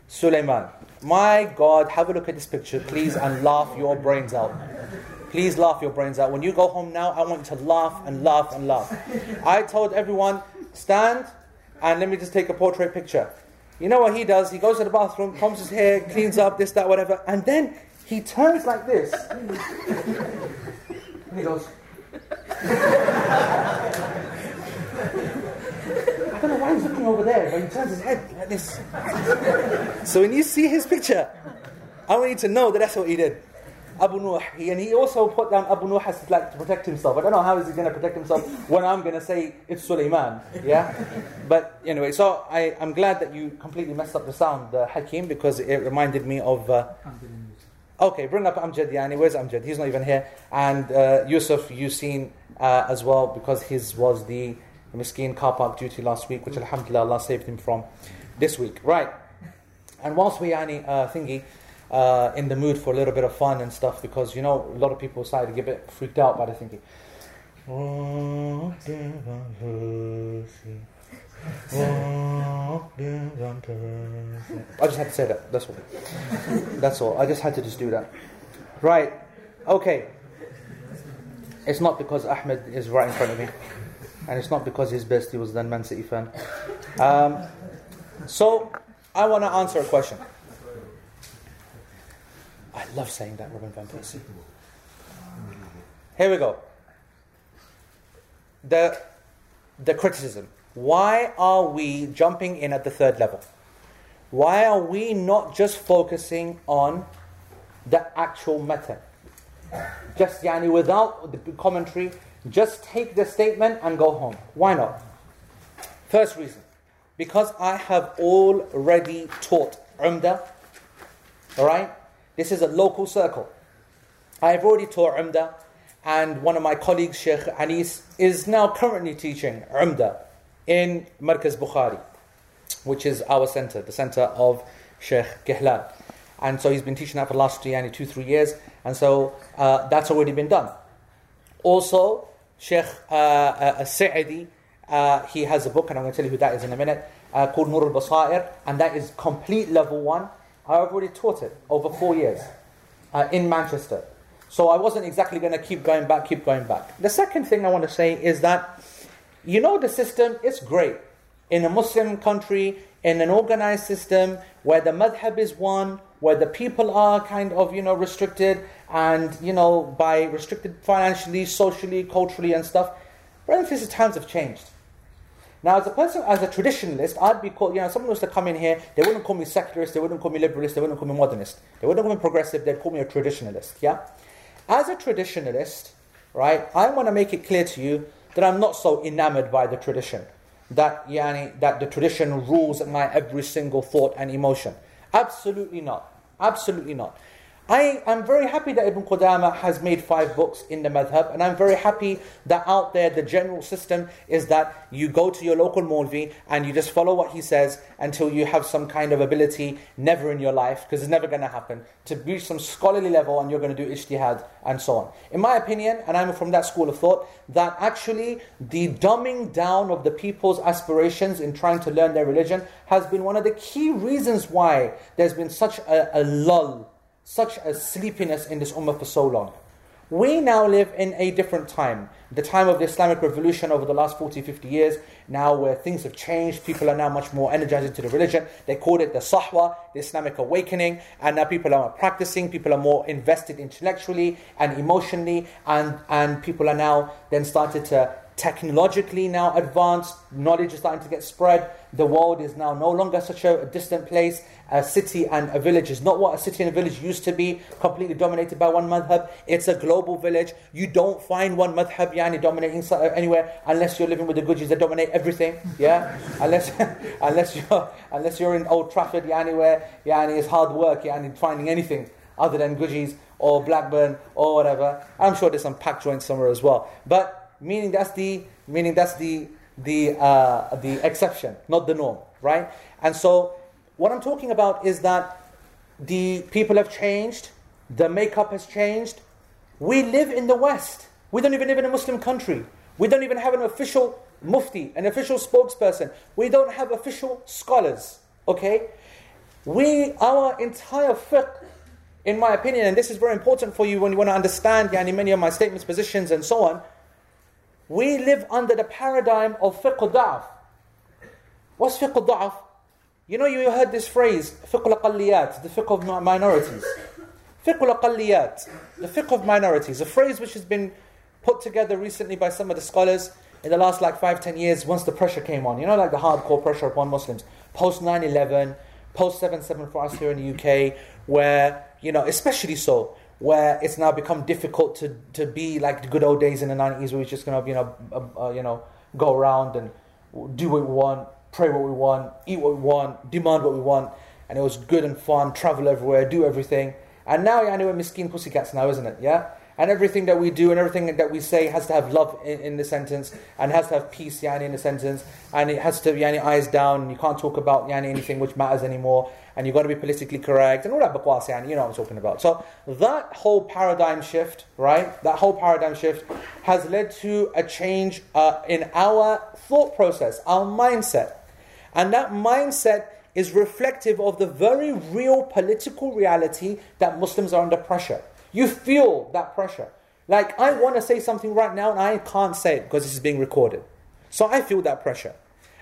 Suleiman. My God, have a look at this picture, please, and laugh your brains out. Please laugh your brains out. When you go home now, I want you to laugh and laugh and laugh. I told everyone, stand and let me just take a portrait picture. You know what he does? He goes to the bathroom, combs his hair, cleans up, this, that, whatever, and then he turns like this. and (laughs) he goes, (laughs) I don't know why he's looking over there, but he turns his head like this. so when you see his picture, I want you to know that that's what he did. Abu Nuh, he, and he also put down Abu Nuh as like to protect himself. I don't know how is he going to protect himself when I'm going to say it's Sulaiman. Yeah, but anyway, so I, I'm glad that you completely messed up the sound, uh, Hakim, because it reminded me of. Uh, okay, bring up Amjad Yani. Where's Amjad? He's not even here. And uh, Yusuf, you've seen uh, as well because his was the Miskeen car park duty last week, which Alhamdulillah Allah saved him from this week. Right. And whilst we yani uh, thingy uh, in the mood for a little bit of fun and stuff because you know a lot of people started to get a bit freaked out by the thinking. I just had to say that. That's all. That's all. I just had to just do that. Right. Okay. It's not because Ahmed is right in front of me, and it's not because his bestie was then Man City fan. Um, so I want to answer a question. I love saying that, Robin Van Persie. Here we go. The, the criticism. Why are we jumping in at the third level? Why are we not just focusing on the actual method? Just yani without the commentary, just take the statement and go home. Why not? First reason, because I have already taught Umdah, all right? This is a local circle. I've already taught Umdah, and one of my colleagues, Sheikh Anis, is now currently teaching Umdah in Markaz Bukhari, which is our center, the center of Sheikh Kihlan. And so he's been teaching that for the last two, two three years, and so uh, that's already been done. Also, Sheikh uh, uh, uh, he has a book, and I'm going to tell you who that is in a minute, uh, called Nur al Basair, and that is complete level one. I've already taught it over four years uh, in Manchester. So I wasn't exactly going to keep going back, keep going back. The second thing I want to say is that, you know, the system is great. In a Muslim country, in an organized system where the madhab is one, where the people are kind of, you know, restricted and, you know, by restricted financially, socially, culturally and stuff. Sisters, times have changed. Now, as a person, as a traditionalist, I'd be called, you know, someone was to come in here, they wouldn't call me secularist, they wouldn't call me liberalist, they wouldn't call me modernist. They wouldn't call me progressive, they'd call me a traditionalist, yeah? As a traditionalist, right, I want to make it clear to you that I'm not so enamored by the tradition. That, yani, that the tradition rules my every single thought and emotion. Absolutely not. Absolutely not. I am very happy that Ibn Qudama has made five books in the madhab, and I'm very happy that out there the general system is that you go to your local Maulvi and you just follow what he says until you have some kind of ability, never in your life, because it's never going to happen, to reach some scholarly level and you're going to do ijtihad and so on. In my opinion, and I'm from that school of thought, that actually the dumbing down of the people's aspirations in trying to learn their religion has been one of the key reasons why there's been such a, a lull such a sleepiness in this ummah for so long. We now live in a different time. The time of the Islamic revolution over the last 40, 50 years, now where things have changed, people are now much more energized into the religion. They called it the Sahwa, the Islamic awakening, and now people are practicing, people are more invested intellectually and emotionally, and, and people are now then started to technologically now advanced, knowledge is starting to get spread. The world is now no longer such a, distant place. A city and a village is not what a city and a village used to be, completely dominated by one madhab. It's a global village. You don't find one madhab yani, dominating anywhere unless you're living with the Gujis that dominate everything. Yeah? (laughs) unless, (laughs) unless, you're, unless you're in Old Trafford, yani, where yani, it's hard work yani, finding anything other than Gujis or Blackburn or whatever. I'm sure there's some pack joints somewhere as well. But meaning that's the meaning that's the the uh, the exception, not the norm, right? And so what I'm talking about is that the people have changed, the makeup has changed. We live in the West. We don't even live in a Muslim country. We don't even have an official mufti, an official spokesperson. We don't have official scholars. Okay? We, our entire fiqh, in my opinion, and this is very important for you when you want to understand yani, many of my statements, positions, and so on we live under the paradigm of fiqh da'af. What's fiqh da'af? You know, you heard this phrase, fiqh al the fiqh of minorities. Fiqh al the fiqh of minorities, a phrase which has been put together recently by some of the scholars. in the last like five, ten years, once the pressure came on, you know, like the hardcore pressure upon Muslims, post 9 11, post 7 7 for us here in the UK, where, you know, especially so, where it's now become difficult to, to be like the good old days in the 90s where we're just going to, you know, uh, uh, you know, go around and do what we want, pray what we want, eat what we want, demand what we want. And it was good and fun, travel everywhere, do everything. And now, yeah, we're miskin pussycats now, isn't it? Yeah? And everything that we do and everything that we say has to have love in, in the sentence and has to have peace yani, in the sentence. And it has to yani, eyes down. You can't talk about yani, anything which matters anymore. And you've got to be politically correct. And all that bakwas, yani, you know what I'm talking about. So that whole paradigm shift, right? That whole paradigm shift has led to a change uh, in our thought process, our mindset. And that mindset is reflective of the very real political reality that Muslims are under pressure. You feel that pressure. Like, I want to say something right now and I can't say it because this is being recorded. So I feel that pressure.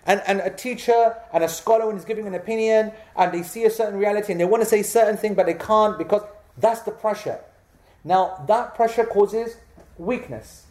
And, and a teacher and a scholar, when he's giving an opinion and they see a certain reality and they want to say certain thing but they can't because that's the pressure. Now, that pressure causes weakness.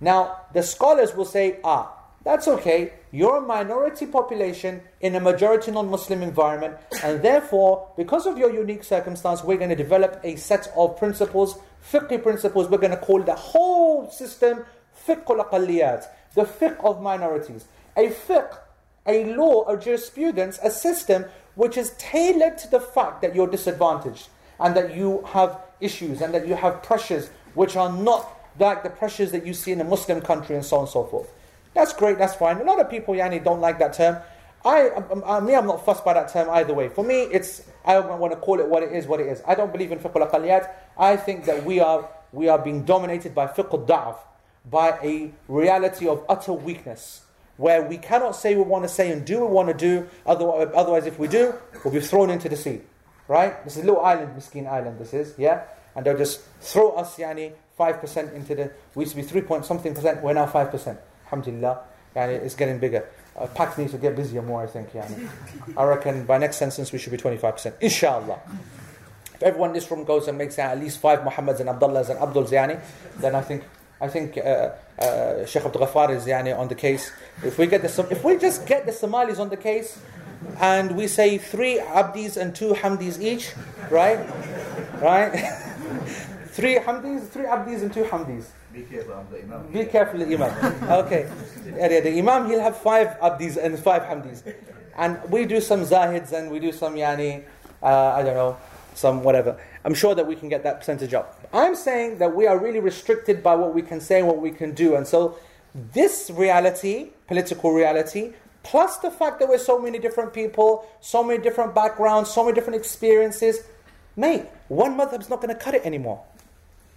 Now, the scholars will say, ah, that's okay. You're a minority population in a majority non Muslim environment, and therefore, because of your unique circumstance, we're going to develop a set of principles, fiqh principles. We're going to call the whole system fiqh al the fiqh of minorities. A fiqh, a law, a jurisprudence, a system which is tailored to the fact that you're disadvantaged and that you have issues and that you have pressures which are not like the pressures that you see in a Muslim country and so on and so forth. That's great, that's fine. A lot of people, Yani, don't like that term. I, I, I, me, I'm not fussed by that term either way. For me, it's I want to call it what it is, what it is. I don't believe in fiqh al I think that we are we are being dominated by fiqh al by a reality of utter weakness, where we cannot say we want to say and do we want to do. Otherwise, otherwise, if we do, we'll be thrown into the sea. Right? This is a little island, Miskin Island. This is, yeah, and they'll just throw us, yani, five percent into the. We used to be three point something percent. We're now five percent. Alhamdulillah, yani it's getting bigger. Uh, needs to get busier more, I think. Yani. I reckon by next census we should be 25%. Inshallah. If everyone in this room goes and makes at least five Muhammads and Abdullahs and Abduls, yani, then I think I think uh, uh, Sheikh Abdul Ghaffar is yani, on the case. If we get the if we just get the Somalis on the case, and we say three Abdis and two Hamdis each, right? Right? (laughs) three Hamdis, three Abdis and two Hamdis. Be careful, I'm the Imam. Be careful, the Imam. Okay. Yeah, the Imam, he'll have five Abdis and five Hamdis. And we do some Zahids and we do some Yani, uh, I don't know, some whatever. I'm sure that we can get that percentage up. I'm saying that we are really restricted by what we can say and what we can do. And so, this reality, political reality, plus the fact that we're so many different people, so many different backgrounds, so many different experiences, mate, one madhab's not going to cut it anymore.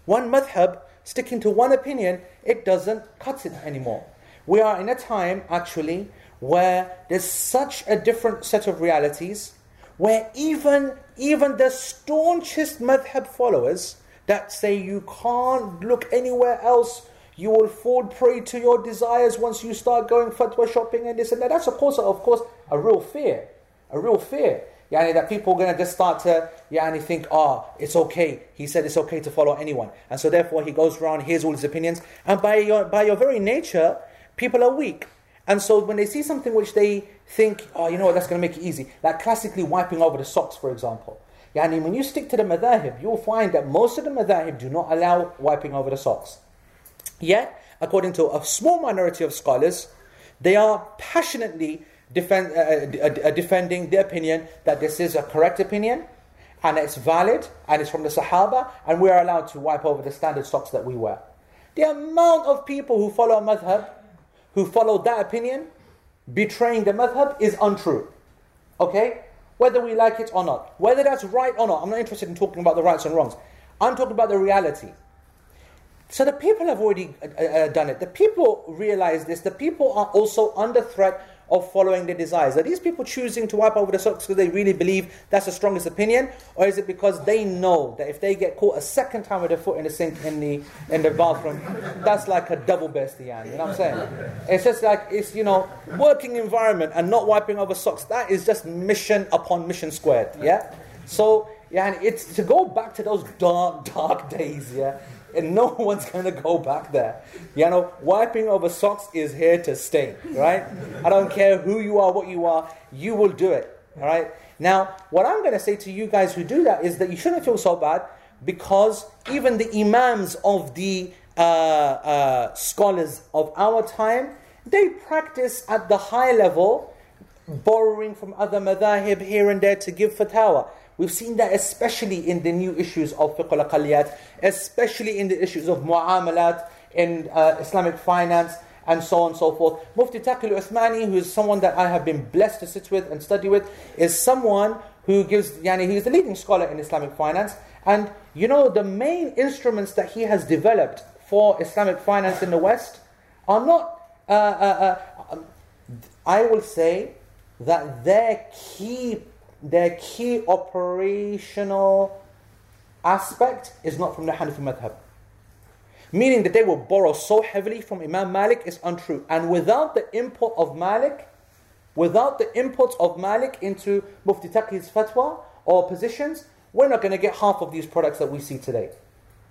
One madhab sticking to one opinion, it doesn't cut it anymore. We are in a time, actually, where there's such a different set of realities, where even, even the staunchest madhab followers that say you can't look anywhere else, you will fall prey to your desires once you start going fatwa shopping and this and that. That's, of course, of course, a real fear. A real fear. Yani that people are going to just start to yani think, ah, oh, it's okay. He said it's okay to follow anyone. And so therefore he goes around, hears all his opinions. And by your, by your very nature, people are weak. And so when they see something which they think, oh, you know what, that's going to make it easy. Like classically wiping over the socks, for example. Yani when you stick to the madhahib, you'll find that most of the madhahib do not allow wiping over the socks. Yet, according to a small minority of scholars, they are passionately defend, uh, uh, uh, defending the opinion that this is a correct opinion and it's valid and it's from the Sahaba and we are allowed to wipe over the standard socks that we wear. The amount of people who follow a madhab, who follow that opinion, betraying the madhab is untrue. Okay? Whether we like it or not. Whether that's right or not. I'm not interested in talking about the rights and wrongs. I'm talking about the reality. So the people have already uh, uh, done it. The people realize this. The people are also under threat of following their desires? Are these people choosing to wipe over the socks because they really believe that's the strongest opinion? Or is it because they know that if they get caught a second time with their foot in the sink in the in the bathroom, that's like a double bestian, you know what I'm saying? It's just like it's you know, working environment and not wiping over socks, that is just mission upon mission squared. Yeah? So yeah, and it's to go back to those dark, dark days, yeah. And no (laughs) one's going to go back there. You know, wiping over socks is here to stay, right? I don't care who you are, what you are, you will do it, all right? Now, what I'm going to say to you guys who do that is that you shouldn't feel so bad because even the imams of the uh, uh, scholars of our time, they practice at the high level, borrowing from other madhahib here and there to give fatwa. We've seen that especially in the new issues of fiqh al especially in the issues of mu'amalat, in uh, Islamic finance, and so on and so forth. Mufti Taqi Uthmani, who is someone that I have been blessed to sit with and study with, is someone who gives, yani, he's the leading scholar in Islamic finance. And you know, the main instruments that he has developed for Islamic finance in the West are not, uh, uh, uh, I will say that their key their key operational aspect is not from the Hanafi madhab. Meaning that they will borrow so heavily from Imam Malik is untrue. And without the input of Malik, without the input of Malik into Mufti Taqi's fatwa or positions, we're not going to get half of these products that we see today.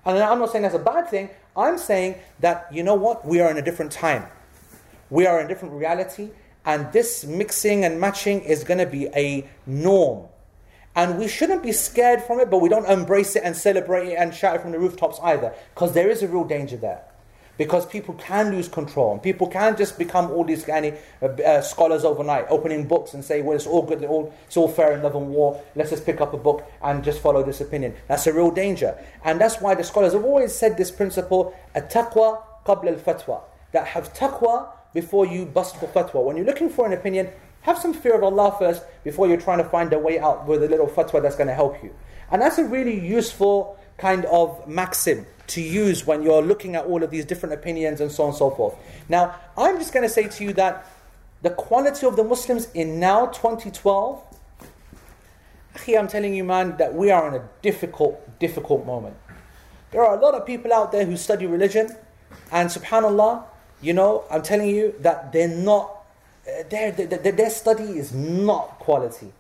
And I'm not saying that's a bad thing. I'm saying that, you know what? We are in a different time. We are in a different reality. And this mixing and matching is going to be a norm. And we shouldn't be scared from it, but we don't embrace it and celebrate it and shout it from the rooftops either. Because there is a real danger there. Because people can lose control. And people can just become all these kind uh, uh, scholars overnight, opening books and say, well, it's all good, all, it's all fair in love and war. Let's just pick up a book and just follow this opinion. That's a real danger. And that's why the scholars have always said this principle, at-taqwa qabla al-fatwa. That have taqwa before you bust for fatwa. When you're looking for an opinion, have some fear of Allah first before you're trying to find a way out with a little fatwa that's going to help you. And that's a really useful kind of maxim to use when you're looking at all of these different opinions and so on and so forth. Now, I'm just going to say to you that the quality of the Muslims in now 2012, I'm telling you, man, that we are in a difficult, difficult moment. There are a lot of people out there who study religion, and subhanAllah, you know, I'm telling you that they're not, their, their, their study is not quality.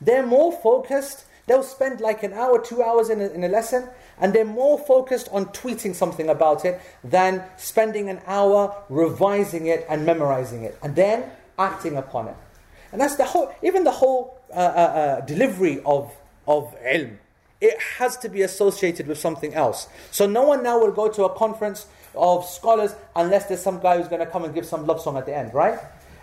They're more focused, they'll spend like an hour, two hours in a, in a lesson, and they're more focused on tweeting something about it than spending an hour revising it and memorizing it, and then acting upon it. And that's the whole, even the whole uh, uh, uh, delivery of, of ilm. It has to be associated with something else. So no one now will go to a conference of scholars unless there's some guy who's going to come and give some love song at the end, right?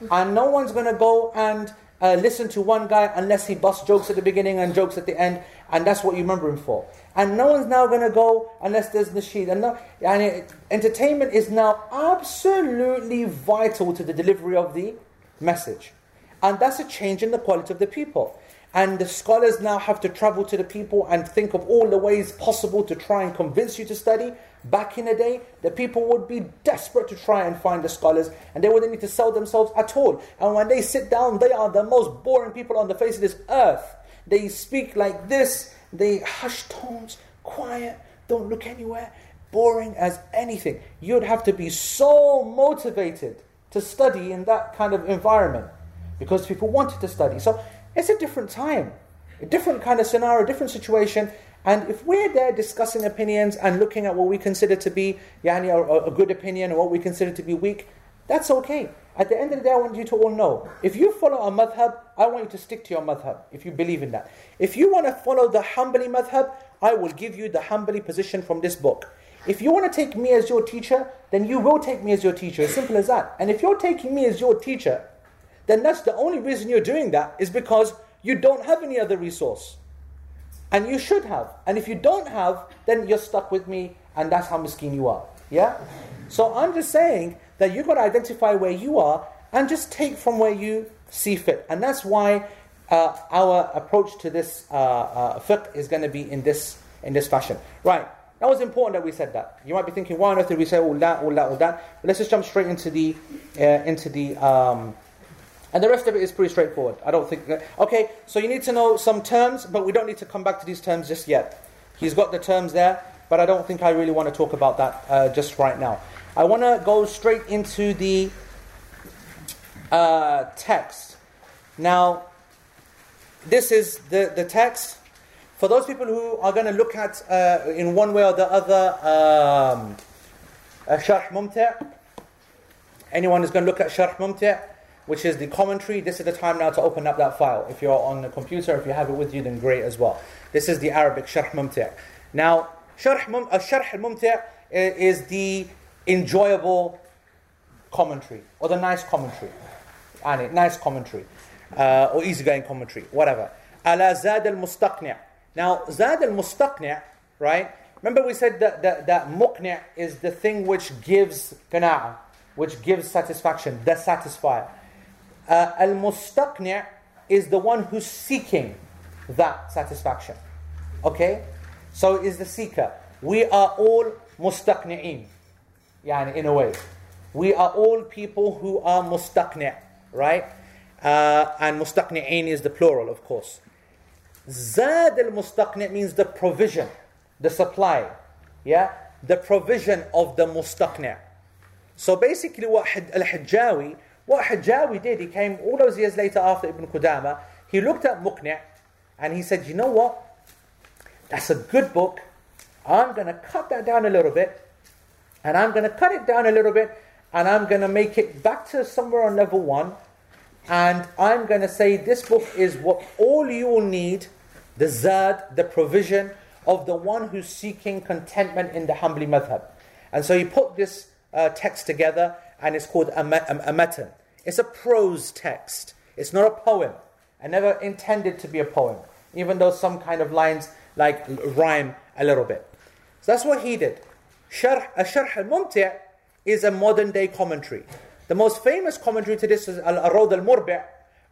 And no one's going to go and uh, listen to one guy unless he busts jokes at the beginning and jokes at the end, and that's what you remember him for. And no one's now going to go unless there's nasheed. And, no, and it, entertainment is now absolutely vital to the delivery of the message. And that's a change in the quality of the people. And the scholars now have to travel to the people and think of all the ways possible to try and convince you to study. Back in the day, the people would be desperate to try and find the scholars, and they wouldn't need to sell themselves at all. And when they sit down, they are the most boring people on the face of this earth. They speak like this, they hush tones, quiet, don't look anywhere, boring as anything. You'd have to be so motivated to study in that kind of environment because people wanted to study. So it's a different time, a different kind of scenario, different situation. And if we're there discussing opinions and looking at what we consider to be yani, a, a good opinion or what we consider to be weak, that's okay. At the end of the day, I want you to all know if you follow a madhab, I want you to stick to your madhab if you believe in that. If you want to follow the Hanbali madhab, I will give you the Hanbali position from this book. If you want to take me as your teacher, then you will take me as your teacher. As simple as that. And if you're taking me as your teacher, then that's the only reason you're doing that is because you don't have any other resource. And you should have. And if you don't have, then you're stuck with me, and that's how miskin you are. Yeah? So I'm just saying that you've got to identify where you are and just take from where you see fit. And that's why uh, our approach to this uh, uh, fiqh is going to be in this, in this fashion. Right. That was important that we said that. You might be thinking, why on earth did we say all that, all that, all that? But let's just jump straight into the, uh, into the, um, and the rest of it is pretty straightforward. I don't think. Okay, so you need to know some terms, but we don't need to come back to these terms just yet. He's got the terms there, but I don't think I really want to talk about that uh, just right now. I want to go straight into the uh, text. Now, this is the, the text for those people who are going to look at uh, in one way or the other um, uh, Sharh Mumti', anyone who's going to look at Sharh Mumti', which is the commentary, this is the time now to open up that file. If you're on the computer, if you have it with you, then great as well. This is the Arabic Sharh Mumti'. Now, Sharh, uh, al-Mumti' is the enjoyable commentary, or the nice commentary. And nice commentary, uh, or easygoing commentary, whatever. Ala Zad al-Mustaqni' Now, Zad al-Mustaqni', right? Remember we said that, that, that muqni' is the thing which gives qana'ah, which gives satisfaction, the satisfier. Uh, al-Mustaqni' is the one who's seeking that satisfaction. Okay? So is the seeker. We are all mustaqni'in. Yani in a way. We are all people who are mustaqni', right? Uh, and mustaqni'in is the plural, of course. Zad al mustaqni' means the provision, the supply. Yeah? The provision of the mustaqni'. So basically, what al Hajjawi, what Hajjawi did, he came all those years later after Ibn Qudama, he looked at Muqni' and he said, You know what? That's a good book. I'm going to cut that down a little bit. And I'm going to cut it down a little bit. And I'm going to make it back to somewhere on level one. And I'm going to say this book is what all you will need the zad, the provision of the one who's seeking contentment in the Hanbali madhab. And so he put this uh, text together and it's called a, a, a matan. It's a prose text. It's not a poem. I never intended to be a poem, even though some kind of lines like rhyme a little bit. So that's what he did. Sharh, a Sharh al-Mumti' is a modern day commentary. The most famous commentary to this is Al-Rawd al-Murbi'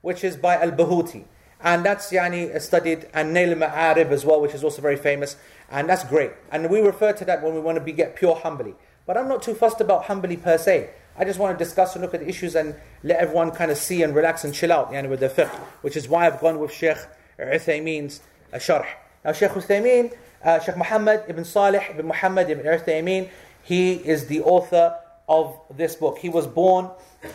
which is by Al-Bahuti. And that's yani studied and Nail Ma'arib as well, which is also very famous. And that's great. And we refer to that when we want to be, get pure Hanbali. But I'm not too fussed about Hanbali per se. I just want to discuss and look at the issues and let everyone kind of see and relax and chill out yani, with the fiqh, which is why I've gone with Sheikh Uthaymeen's uh, sharh. Now, Sheikh Uthaymeen, uh, Sheikh Muhammad ibn Salih ibn Muhammad ibn Uthaymeen, he is the author of this book. He was born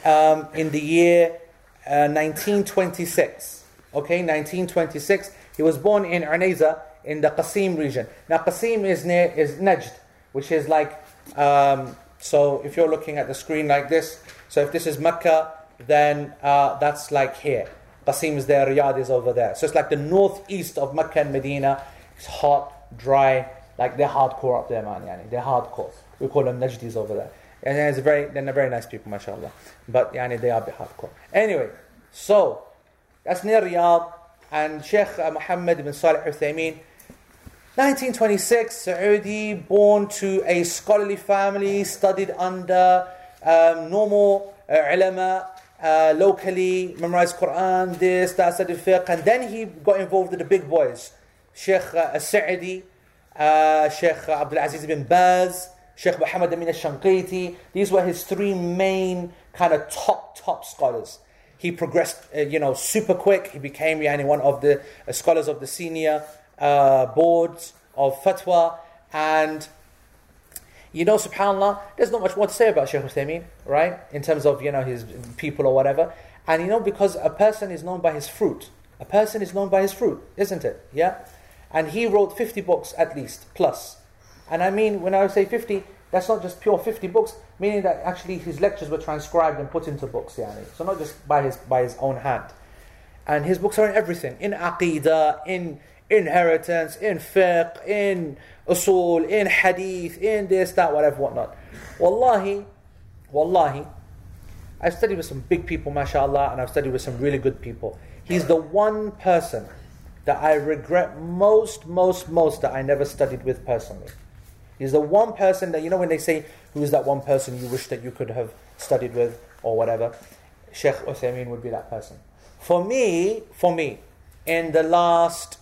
um, in the year uh, 1926. Okay, 1926. He was born in Unayza in the Qasim region. Now, Qasim is near is Najd, which is like um, so. If you're looking at the screen like this, so if this is Mecca, then uh, that's like here. Qasim is there, Riyadh is over there. So it's like the northeast of Mecca and Medina. It's hot, dry, like they're hardcore up there, man. Yani. They're hardcore. We call them Najdis over there. And it's very, they're very nice people, mashallah. But yani, they are a bit hardcore. Anyway, so that's near Riyadh. And Sheikh Muhammad ibn Salih Uthaymeen, 1926, Saudi, born to a scholarly family, studied under um, normal uh, ulama, uh, locally, memorized Quran, this, that, studied fiqh, and then he got involved with the big boys. Sheikh uh, Sa'idi, uh, Sheikh Abdul Aziz bin Baz, Sheikh Muhammad Amin al-Shanqiti. These were his three main kind of top, top scholars. He progressed, uh, you know, super quick. He became yani, one of the uh, scholars of the senior uh, boards of fatwa. And, you know, subhanAllah, there's not much more to say about Shaykh Uthaymeen, right? In terms of, you know, his people or whatever. And, you know, because a person is known by his fruit. A person is known by his fruit, isn't it? Yeah? And he wrote 50 books at least, plus. And I mean, when I say 50, that's not just pure 50 books, meaning that actually his lectures were transcribed and put into books, yani. So not just by his, by his own hand. And his books are in everything in aqidah, in inheritance, in fiqh, in usul, in hadith, in this, that, whatever, whatnot. Wallahi, wallahi, I've studied with some big people, mashallah, and I've studied with some really good people. He's the one person that I regret most, most, most that I never studied with personally. He's the one person that, you know, when they say, who's that one person you wish that you could have studied with or whatever, Sheikh Uthaymeen would be that person. For me, for me, in the last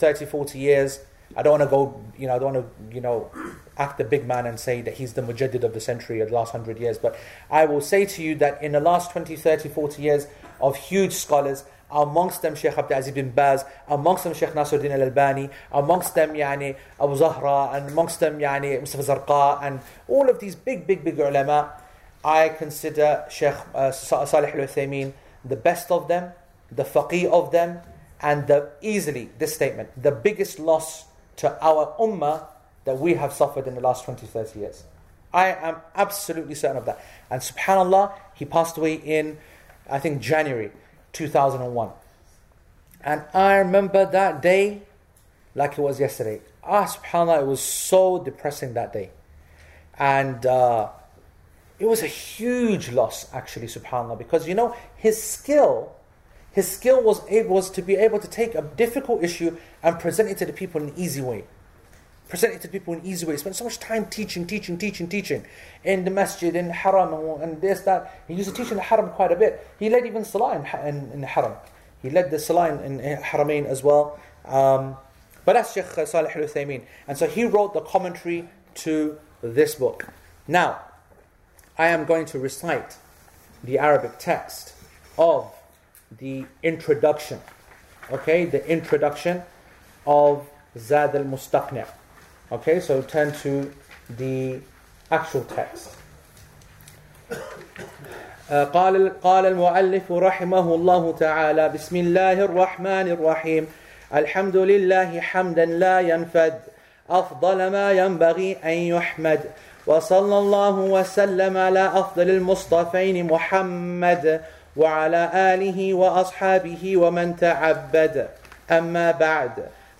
30, 40 years, I don't want to go, you know, I don't want to, you know, act the big man and say that he's the mujaddid of the century of the last 100 years. But I will say to you that in the last 20, 30, 40 years of huge scholars, amongst them Sheikh Abdul Aziz bin Baz, amongst them Sheikh Nasruddin al-Albani, amongst them yani Abu Zahra, and amongst them yani Mustafa Zarqa, and all of these big, big, big ulama, I consider Sheikh uh, Salih al-Uthaymeen the best of them, the faqih of them, and the easily this statement, the biggest loss to our ummah that we have suffered in the last 20, 30 years. I am absolutely certain of that. And subhanAllah, he passed away in, I think, January 2001. And I remember that day like it was yesterday. Ah, subhanAllah, it was so depressing that day. And uh, it was a huge loss, actually, subhanAllah, because you know, his skill, his skill was, able, was to be able to take a difficult issue and present it to the people in an easy way. Present it to people in an easy way. He spent so much time teaching, teaching, teaching, teaching in the masjid, in haram, and this, that. He used to teach in the haram quite a bit. He led even salah in, in, in the haram. He led the salah in, in haramain as well. Um, but that's Sheikh Salih al Uthaymeen. And so he wrote the commentary to this book. Now, I am going to recite the Arabic text of the introduction. Okay, the introduction of Zad al Mustaqni'. Okay, so turn to the actual text. قال قال المؤلف رحمه الله تعالى بسم الله الرحمن الرحيم الحمد لله حمدا لا ينفد أفضل ما ينبغي أن يحمد وصلى الله وسلم على أفضل المصطفين محمد وعلى آله وأصحابه ومن تعبد. أما بعد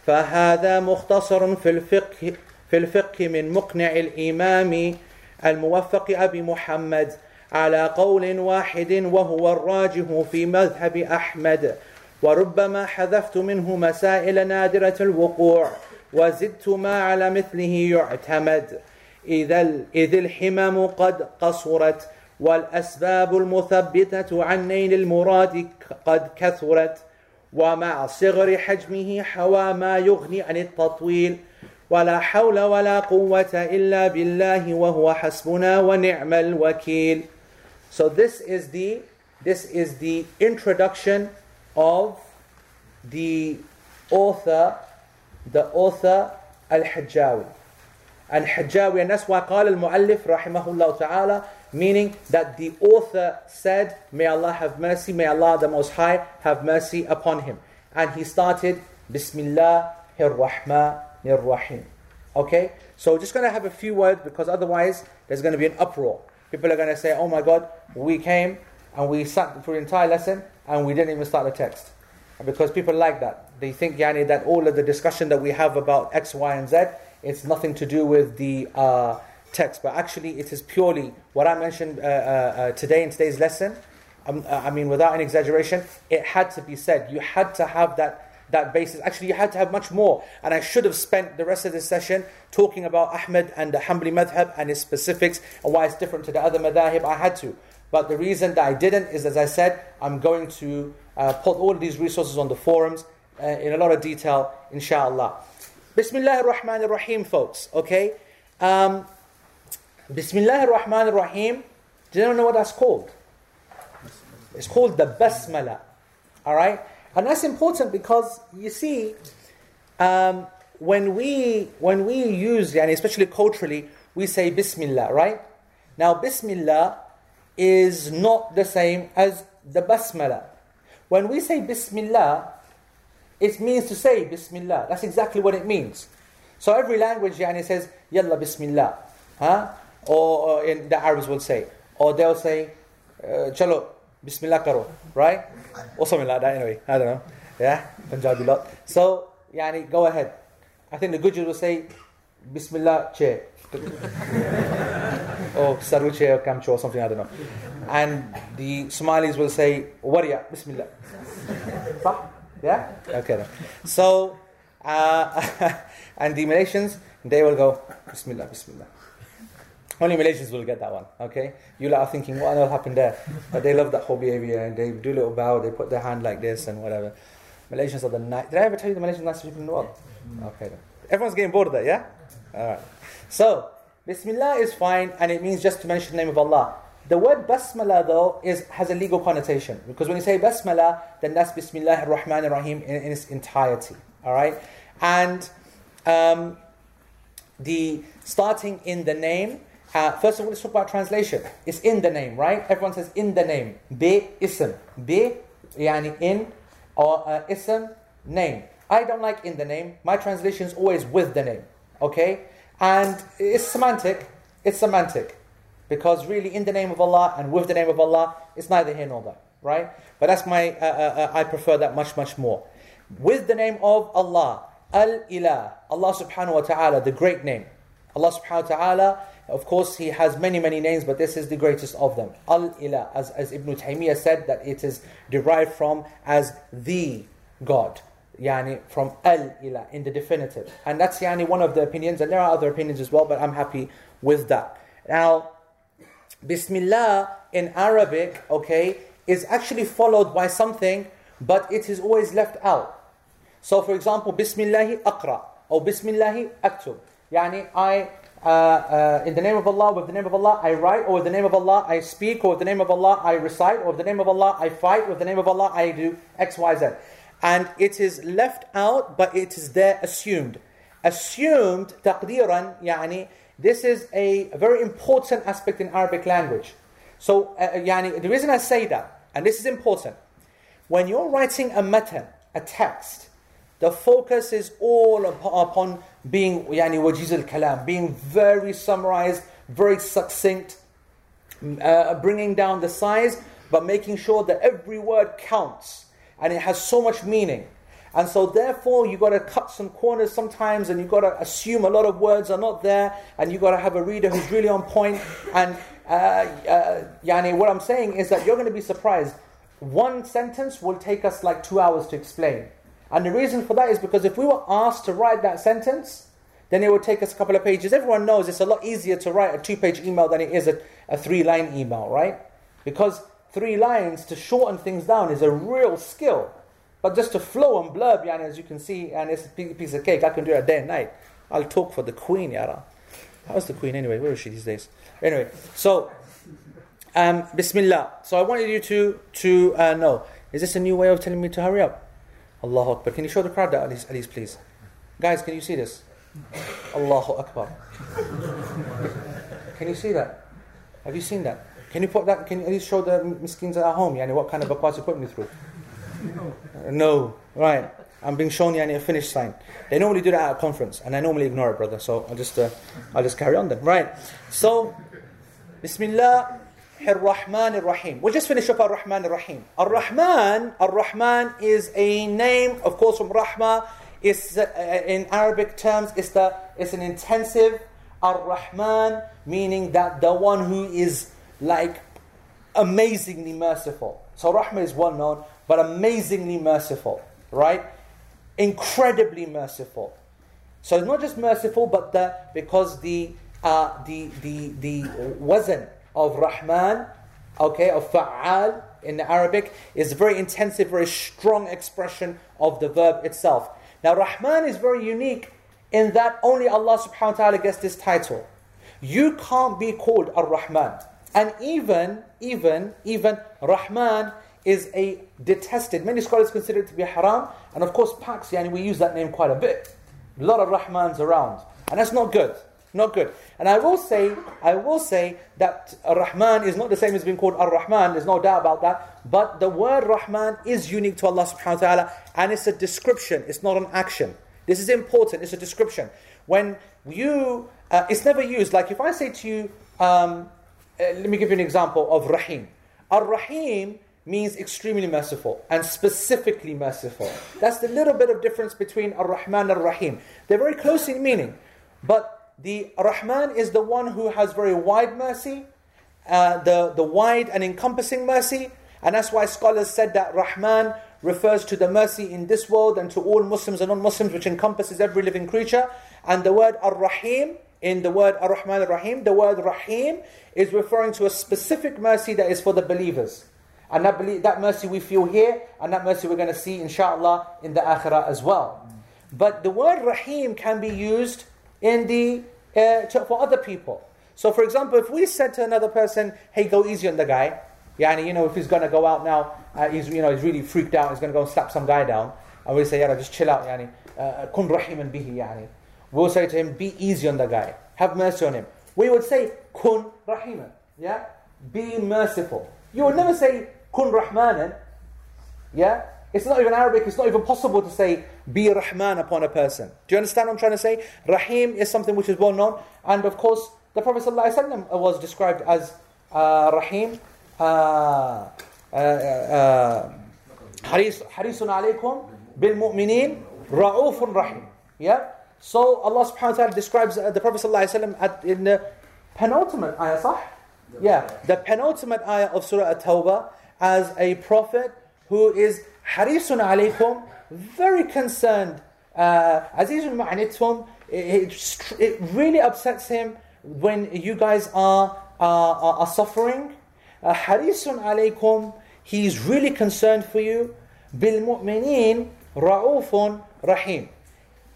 فهذا مختصر في الفقه في الفقه من مقنع الإمام الموفق أبي محمد على قول واحد وهو الراجح في مذهب أحمد. وربما حذفت منه مسائل نادرة الوقوع وزدت ما على مثله يعتمد. إذا إذ الحمم قد قصرت والأسباب المثبتة عن نيل المراد قد كثرت ومع صغر حجمه حوى ما يغني عن التطويل ولا حول ولا قوة إلا بالله وهو حسبنا ونعم الوكيل So this is the this is the introduction of the author, the author Al-Hajjawi. And Hajjawi, and that's why قال المؤلف رحمه الله تعالى, meaning that the author said, may Allah have mercy, may Allah the Most High have mercy upon him. And he started, Bismillah ar-Rahman ar-Rahim. Okay? So just going to have a few words because otherwise there's going to be an uproar. People are going to say, oh my God, we came and we sat for the entire lesson and we didn't even start the text. Because people like that. They think yani, that all of the discussion that we have about X, Y, and Z, it's nothing to do with the uh, text. But actually, it is purely what I mentioned uh, uh, uh today in today's lesson. Um, uh, I mean, without an exaggeration, it had to be said. You had to have that that basis. Actually, you had to have much more. And I should have spent the rest of this session talking about Ahmed and the Hanbali madhab and its specifics and why it's different to the other madhab. I had to. But the reason that I didn't is, as I said, I'm going to uh, put all of these resources on the forums uh, in a lot of detail, inshallah. Bismillah ar-Rahman ar-Rahim, folks, okay? Um, Bismillah ar-Rahman ar-Rahim, do you know what that's called? It's called the Basmala, alright? And that's important because, you see, um, when we when we use, and especially culturally, we say Bismillah, right? Now, Bismillah is not the same as the basmala. When we say Bismillah, it means to say Bismillah. That's exactly what it means. So every language yani says Yalla Bismillah. Huh? Or, in the Arabs will say. Or they'll say uh, Chalo Bismillah karo. Right? Or something like that anyway. I don't know. Yeah? Punjabi lot. So, yani, go ahead. I think the Gujars will say Bismillah chair. (laughs) or Saruche or Kamcho or something, I don't know. And the Somalis will say, Wariya, Bismillah. yeah? Okay then. So, uh, (laughs) and the Malaysians, they will go, Bismillah, Bismillah. Only Malaysians will get that one, okay? You are thinking, what will happen there? But they love that whole behavior and they do a little bow, they put their hand like this and whatever. Malaysians are the nice. Did I ever tell you the Malaysians are the nicest people in the world? Okay then. Everyone's getting bored of that, yeah? Alright. So, Bismillah is fine and it means just to mention the name of Allah. The word Basmala though is, has a legal connotation because when you say Basmala, then that's Bismillah ar-Rahman ar-Rahim in, in, its entirety. Alright? And um, the starting in the name, uh, first of all, let's talk about translation. It's in the name, right? Everyone says in the name. Be ism. Be yani in or uh, ism name. I don't like in the name. My translation is always with the name. Okay? And it's semantic. It's semantic. Because really, in the name of Allah and with the name of Allah, it's neither here nor there. Right? But that's my, uh, uh, uh I prefer that much, much more. With the name of Allah, Al Ilah, Allah subhanahu wa ta'ala, the great name. Allah subhanahu wa ta'ala, of course, He has many, many names, but this is the greatest of them. Al Ilah, as, as Ibn Taymiyyah said, that it is derived from as the God. Yani from Al Ilah in the definitive. And that's yani one of the opinions, and there are other opinions as well, but I'm happy with that. Now, Bismillah in Arabic, okay, is actually followed by something, but it is always left out. So, for example, Bismillahi Akra or Bismillahi Aktub. Yani, I, uh, uh, in the name of Allah, with the name of Allah, I write, or with the name of Allah, I speak, or with the name of Allah, I recite, or with the name of Allah, I fight, with the name of Allah, I do X, Y, Z. And it is left out, but it is there assumed. Assumed, taqdiran, yani, this is a very important aspect in Arabic language. So, uh, yani, the reason I say that, and this is important, when you're writing a matan, a text, the focus is all upon being yani, wajiz al kalam, being very summarized, very succinct, uh, bringing down the size, but making sure that every word counts and it has so much meaning. And so, therefore, you've got to cut some corners sometimes, and you've got to assume a lot of words are not there, and you've got to have a reader who's really on point. And uh, uh, yani, what I'm saying is that you're going to be surprised. One sentence will take us like two hours to explain. And the reason for that is because if we were asked to write that sentence, then it would take us a couple of pages. Everyone knows it's a lot easier to write a two page email than it is a, a three line email, right? Because three lines to shorten things down is a real skill. But just to flow and blurb, yani, as you can see, and it's a piece of cake, I can do it day and night. I'll talk for the queen, yara. How's the queen anyway? Where is she these days? Anyway, so, um, Bismillah. So I wanted you to, to uh, know, is this a new way of telling me to hurry up? Allahu Akbar. Can you show the crowd that at least, at least please? Guys, can you see this? Allahu Akbar. Can you see that? Have you seen that? Can you put that? Can you at least show the miskins at home? Yani, what kind of bakwas you putting me through? No. Uh, no. Right. I'm being shown yani, a finish sign. They normally do that at a conference, and I normally ignore it, brother. So I'll just, uh, I'll just carry on then. Right. So, Bismillah. Ar-Rahman Ar-Rahim. We'll just finish up Ar-Rahman Ar-Rahim. Ar-Rahman, Ar-Rahman is a name, of course, from Rahma. It's, uh, in Arabic terms, it's, the, it's an intensive Ar-Rahman, meaning that the one who is like amazingly merciful. So Rahma is well known, but amazingly merciful, right? Incredibly merciful. So it's not just merciful, but the, because the, uh, the, the, the wazn of Rahman, okay, of Fa'al in Arabic, is a very intensive, very strong expression of the verb itself. Now, Rahman is very unique in that only Allah subhanahu wa ta'ala gets this title. You can't be called Ar-Rahman. And even, even, even Rahman is a detested. Many scholars consider it to be haram. And of course, Pax, yani, we use that name quite a bit. A lot of Rahmans around. And that's not good. Not good. And I will say, I will say that Rahman is not the same as being called Ar-Rahman. There's no doubt about that. But the word Rahman is unique to Allah subhanahu wa ta'ala. And it's a description. It's not an action. This is important. It's a description. When you, uh, it's never used. Like if I say to you, um, uh, let me give you an example of Rahim. Ar-Rahim means extremely merciful and specifically merciful. That's the little bit of difference between Ar-Rahman and Ar-Rahim. They're very close in meaning. But the Rahman is the one who has very wide mercy, uh, the, the wide and encompassing mercy. And that's why scholars said that Rahman refers to the mercy in this world and to all Muslims and non Muslims, which encompasses every living creature. And the word Ar Rahim, in the word Ar Rahman Ar Rahim, the word Rahim is referring to a specific mercy that is for the believers. And that, that mercy we feel here, and that mercy we're going to see, inshallah, in the akhirah as well. But the word Rahim can be used in the uh, to, for other people. So, for example, if we said to another person, "Hey, go easy on the guy," yeah, and you know, if he's to go out now, uh, he's you know he's really freaked out, he's to go and slap some guy down, and we say, "Yeah, just chill out, yani, uh, kun rahiman bihi, yani." We'll say to him, "Be easy on the guy, have mercy on him." We would say, "Kun rahiman," yeah, be merciful. You would never say, "Kun rahmanan," yeah. It's not even Arabic, it's not even possible to say be Rahman upon a person. Do you understand what I'm trying to say? Rahim is something which is well known, and of course, the Prophet ﷺ was described as uh, Rahim. Uh, uh, uh, حريص حريص عليكم بالمؤمنين رؤوف رحيم. Yeah. So Allah subhanahu wa ta'ala describes uh, the Prophet ﷺ in the penultimate ayah, صح? Yeah, the penultimate ayah of Surah At-Tawbah as a prophet who is harisun alaykum, very concerned. Uh, Azizun ma'anitkum, it it really upsets him when you guys are, are, are suffering. Uh, harisun alaykum, he's really concerned for you. Bil mu'minin ra'ufun rahim.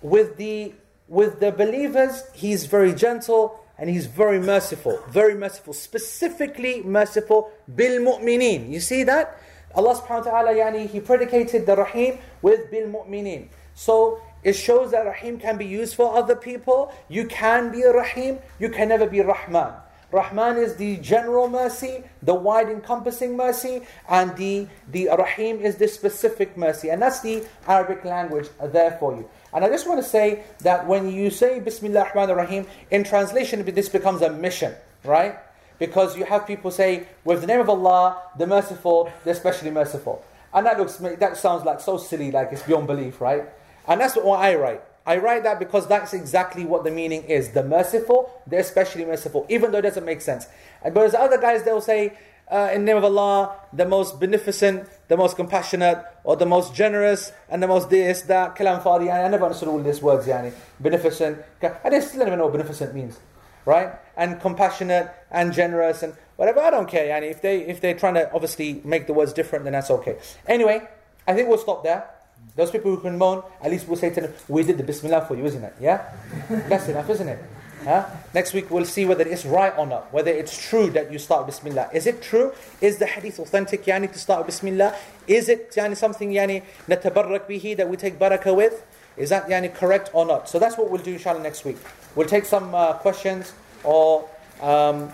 With the, with the believers, he's very gentle and he's very merciful, very merciful, specifically merciful bil mu'minin. You see that? Allah subhanahu wa ta'ala, yani, he predicated the Rahim with bil mu'minin. So it shows that Rahim can be used for other people. You can be a Rahim, you can never be Rahman. Rahman is the general mercy, the wide encompassing mercy, and the, the Rahim is the specific mercy. And that's the Arabic language there for you. And I just want to say that when you say Bismillah Rahman Rahim, in translation, this becomes a mission, right? Because you have people say, with the name of Allah, the merciful, the especially merciful. And that looks that sounds like so silly, like it's beyond belief, right? And that's what I write. I write that because that's exactly what the meaning is. The merciful, the especially merciful, even though it doesn't make sense. And whereas other guys, they'll say, uh, in the name of Allah, the most beneficent, the most compassionate, or the most generous, and the most this, that, kalam fadi. I never understood all these words, yani. Beneficent. I still don't even know what beneficent means. Right? And compassionate, and generous, and whatever. I don't care, yani. If, they, if they're trying to obviously make the words different, then that's okay. Anyway, I think we'll stop there. Those people who can moan, at least we'll say to them, we did the Bismillah for you, isn't it? Yeah? (laughs) That's enough, isn't it? Huh? Next week we'll see whether it's right or not, whether it's true that you start Bismillah. Is it true? Is the hadith authentic, yani, to start Bismillah? Is it yani, something yani, bihi, that we take barakah with? Is that yani, correct or not? So that's what we'll do inshallah next week. We'll take some uh, questions or um,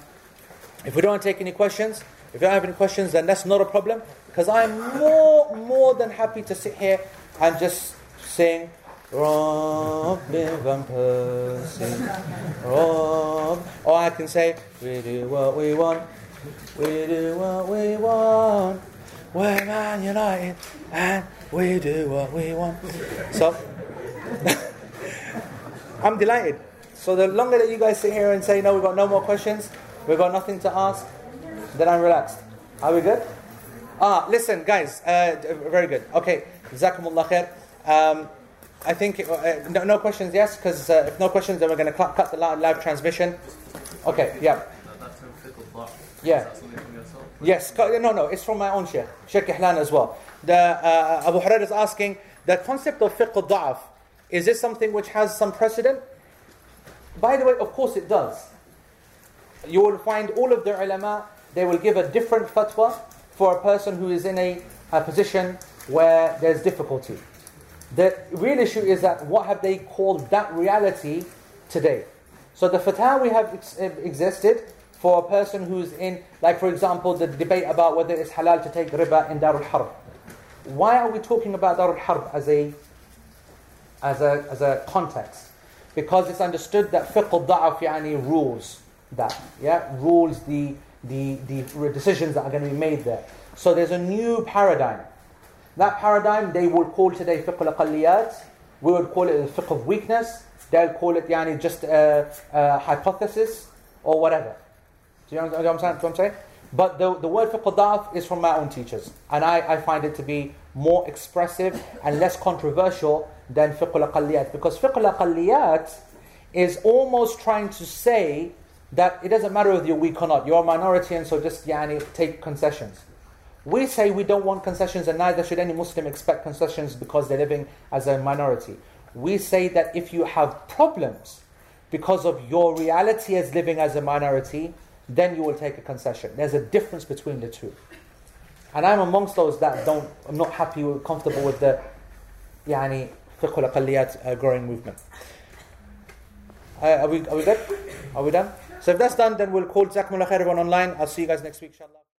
if we don't take any questions, if you don't have any questions, then that's not a problem because I'm more, more than happy to sit here and just sing. Or I can say, we do what we want. We do what we want. We're Man United and we do what we want. So, (laughs) I'm delighted. So the longer that you guys sit here and say, no, we've got no more questions, we've got nothing to ask, then I'm relaxed. Are we good? Ah, listen, guys, uh, very good. Okay, Jazakumullah khair. Um, I think, uh, no, no, questions, yes? Because uh, if no questions, then we're going to cut, cut the live transmission. Okay, yeah. Yeah. Yes, no, no, it's from my own Sheikh, Sheikh Ihlan as well. The, uh, Abu Hurairah is asking, the concept of fiqh al-da'af, is this something which has some precedent? By the way, of course it does. You will find all of the ulama, they will give a different fatwa for a person who is in a, a position where there's difficulty. The real issue is that what have they called that reality today? So the fatwa we have ex- existed for a person who's in, like for example, the debate about whether it's halal to take riba in Darul Harb. Why are we talking about Darul Harb as a, as a, as a context? Because it's understood that fiqh al-da'af yani rules that, yeah, rules the, the, the decisions that are going to be made there. So there's a new paradigm that paradigm they will call today fiqh al We would call it the fiqh of weakness. They'll call it yani, just a, a hypothesis or whatever. Do you understand what I'm saying? But the, the word fiqh is from my own teachers. And I, I find it to be more expressive and less controversial than fiqh al Because fiqh al is almost trying to say that it doesn't matter whether you're weak or not. You're a minority and so just yani, take concessions. We say we don't want concessions, and neither should any Muslim expect concessions because they're living as a minority. We say that if you have problems because of your reality as living as a minority, then you will take a concession. There's a difference between the two. And I'm amongst those that don't, I'm not happy or comfortable with the yani, fiqh al uh, growing movement. Uh, are, we, are we good? Are we done? So if that's done, then we'll call Jazakumullah khair everyone online. I'll see you guys next week, inshallah.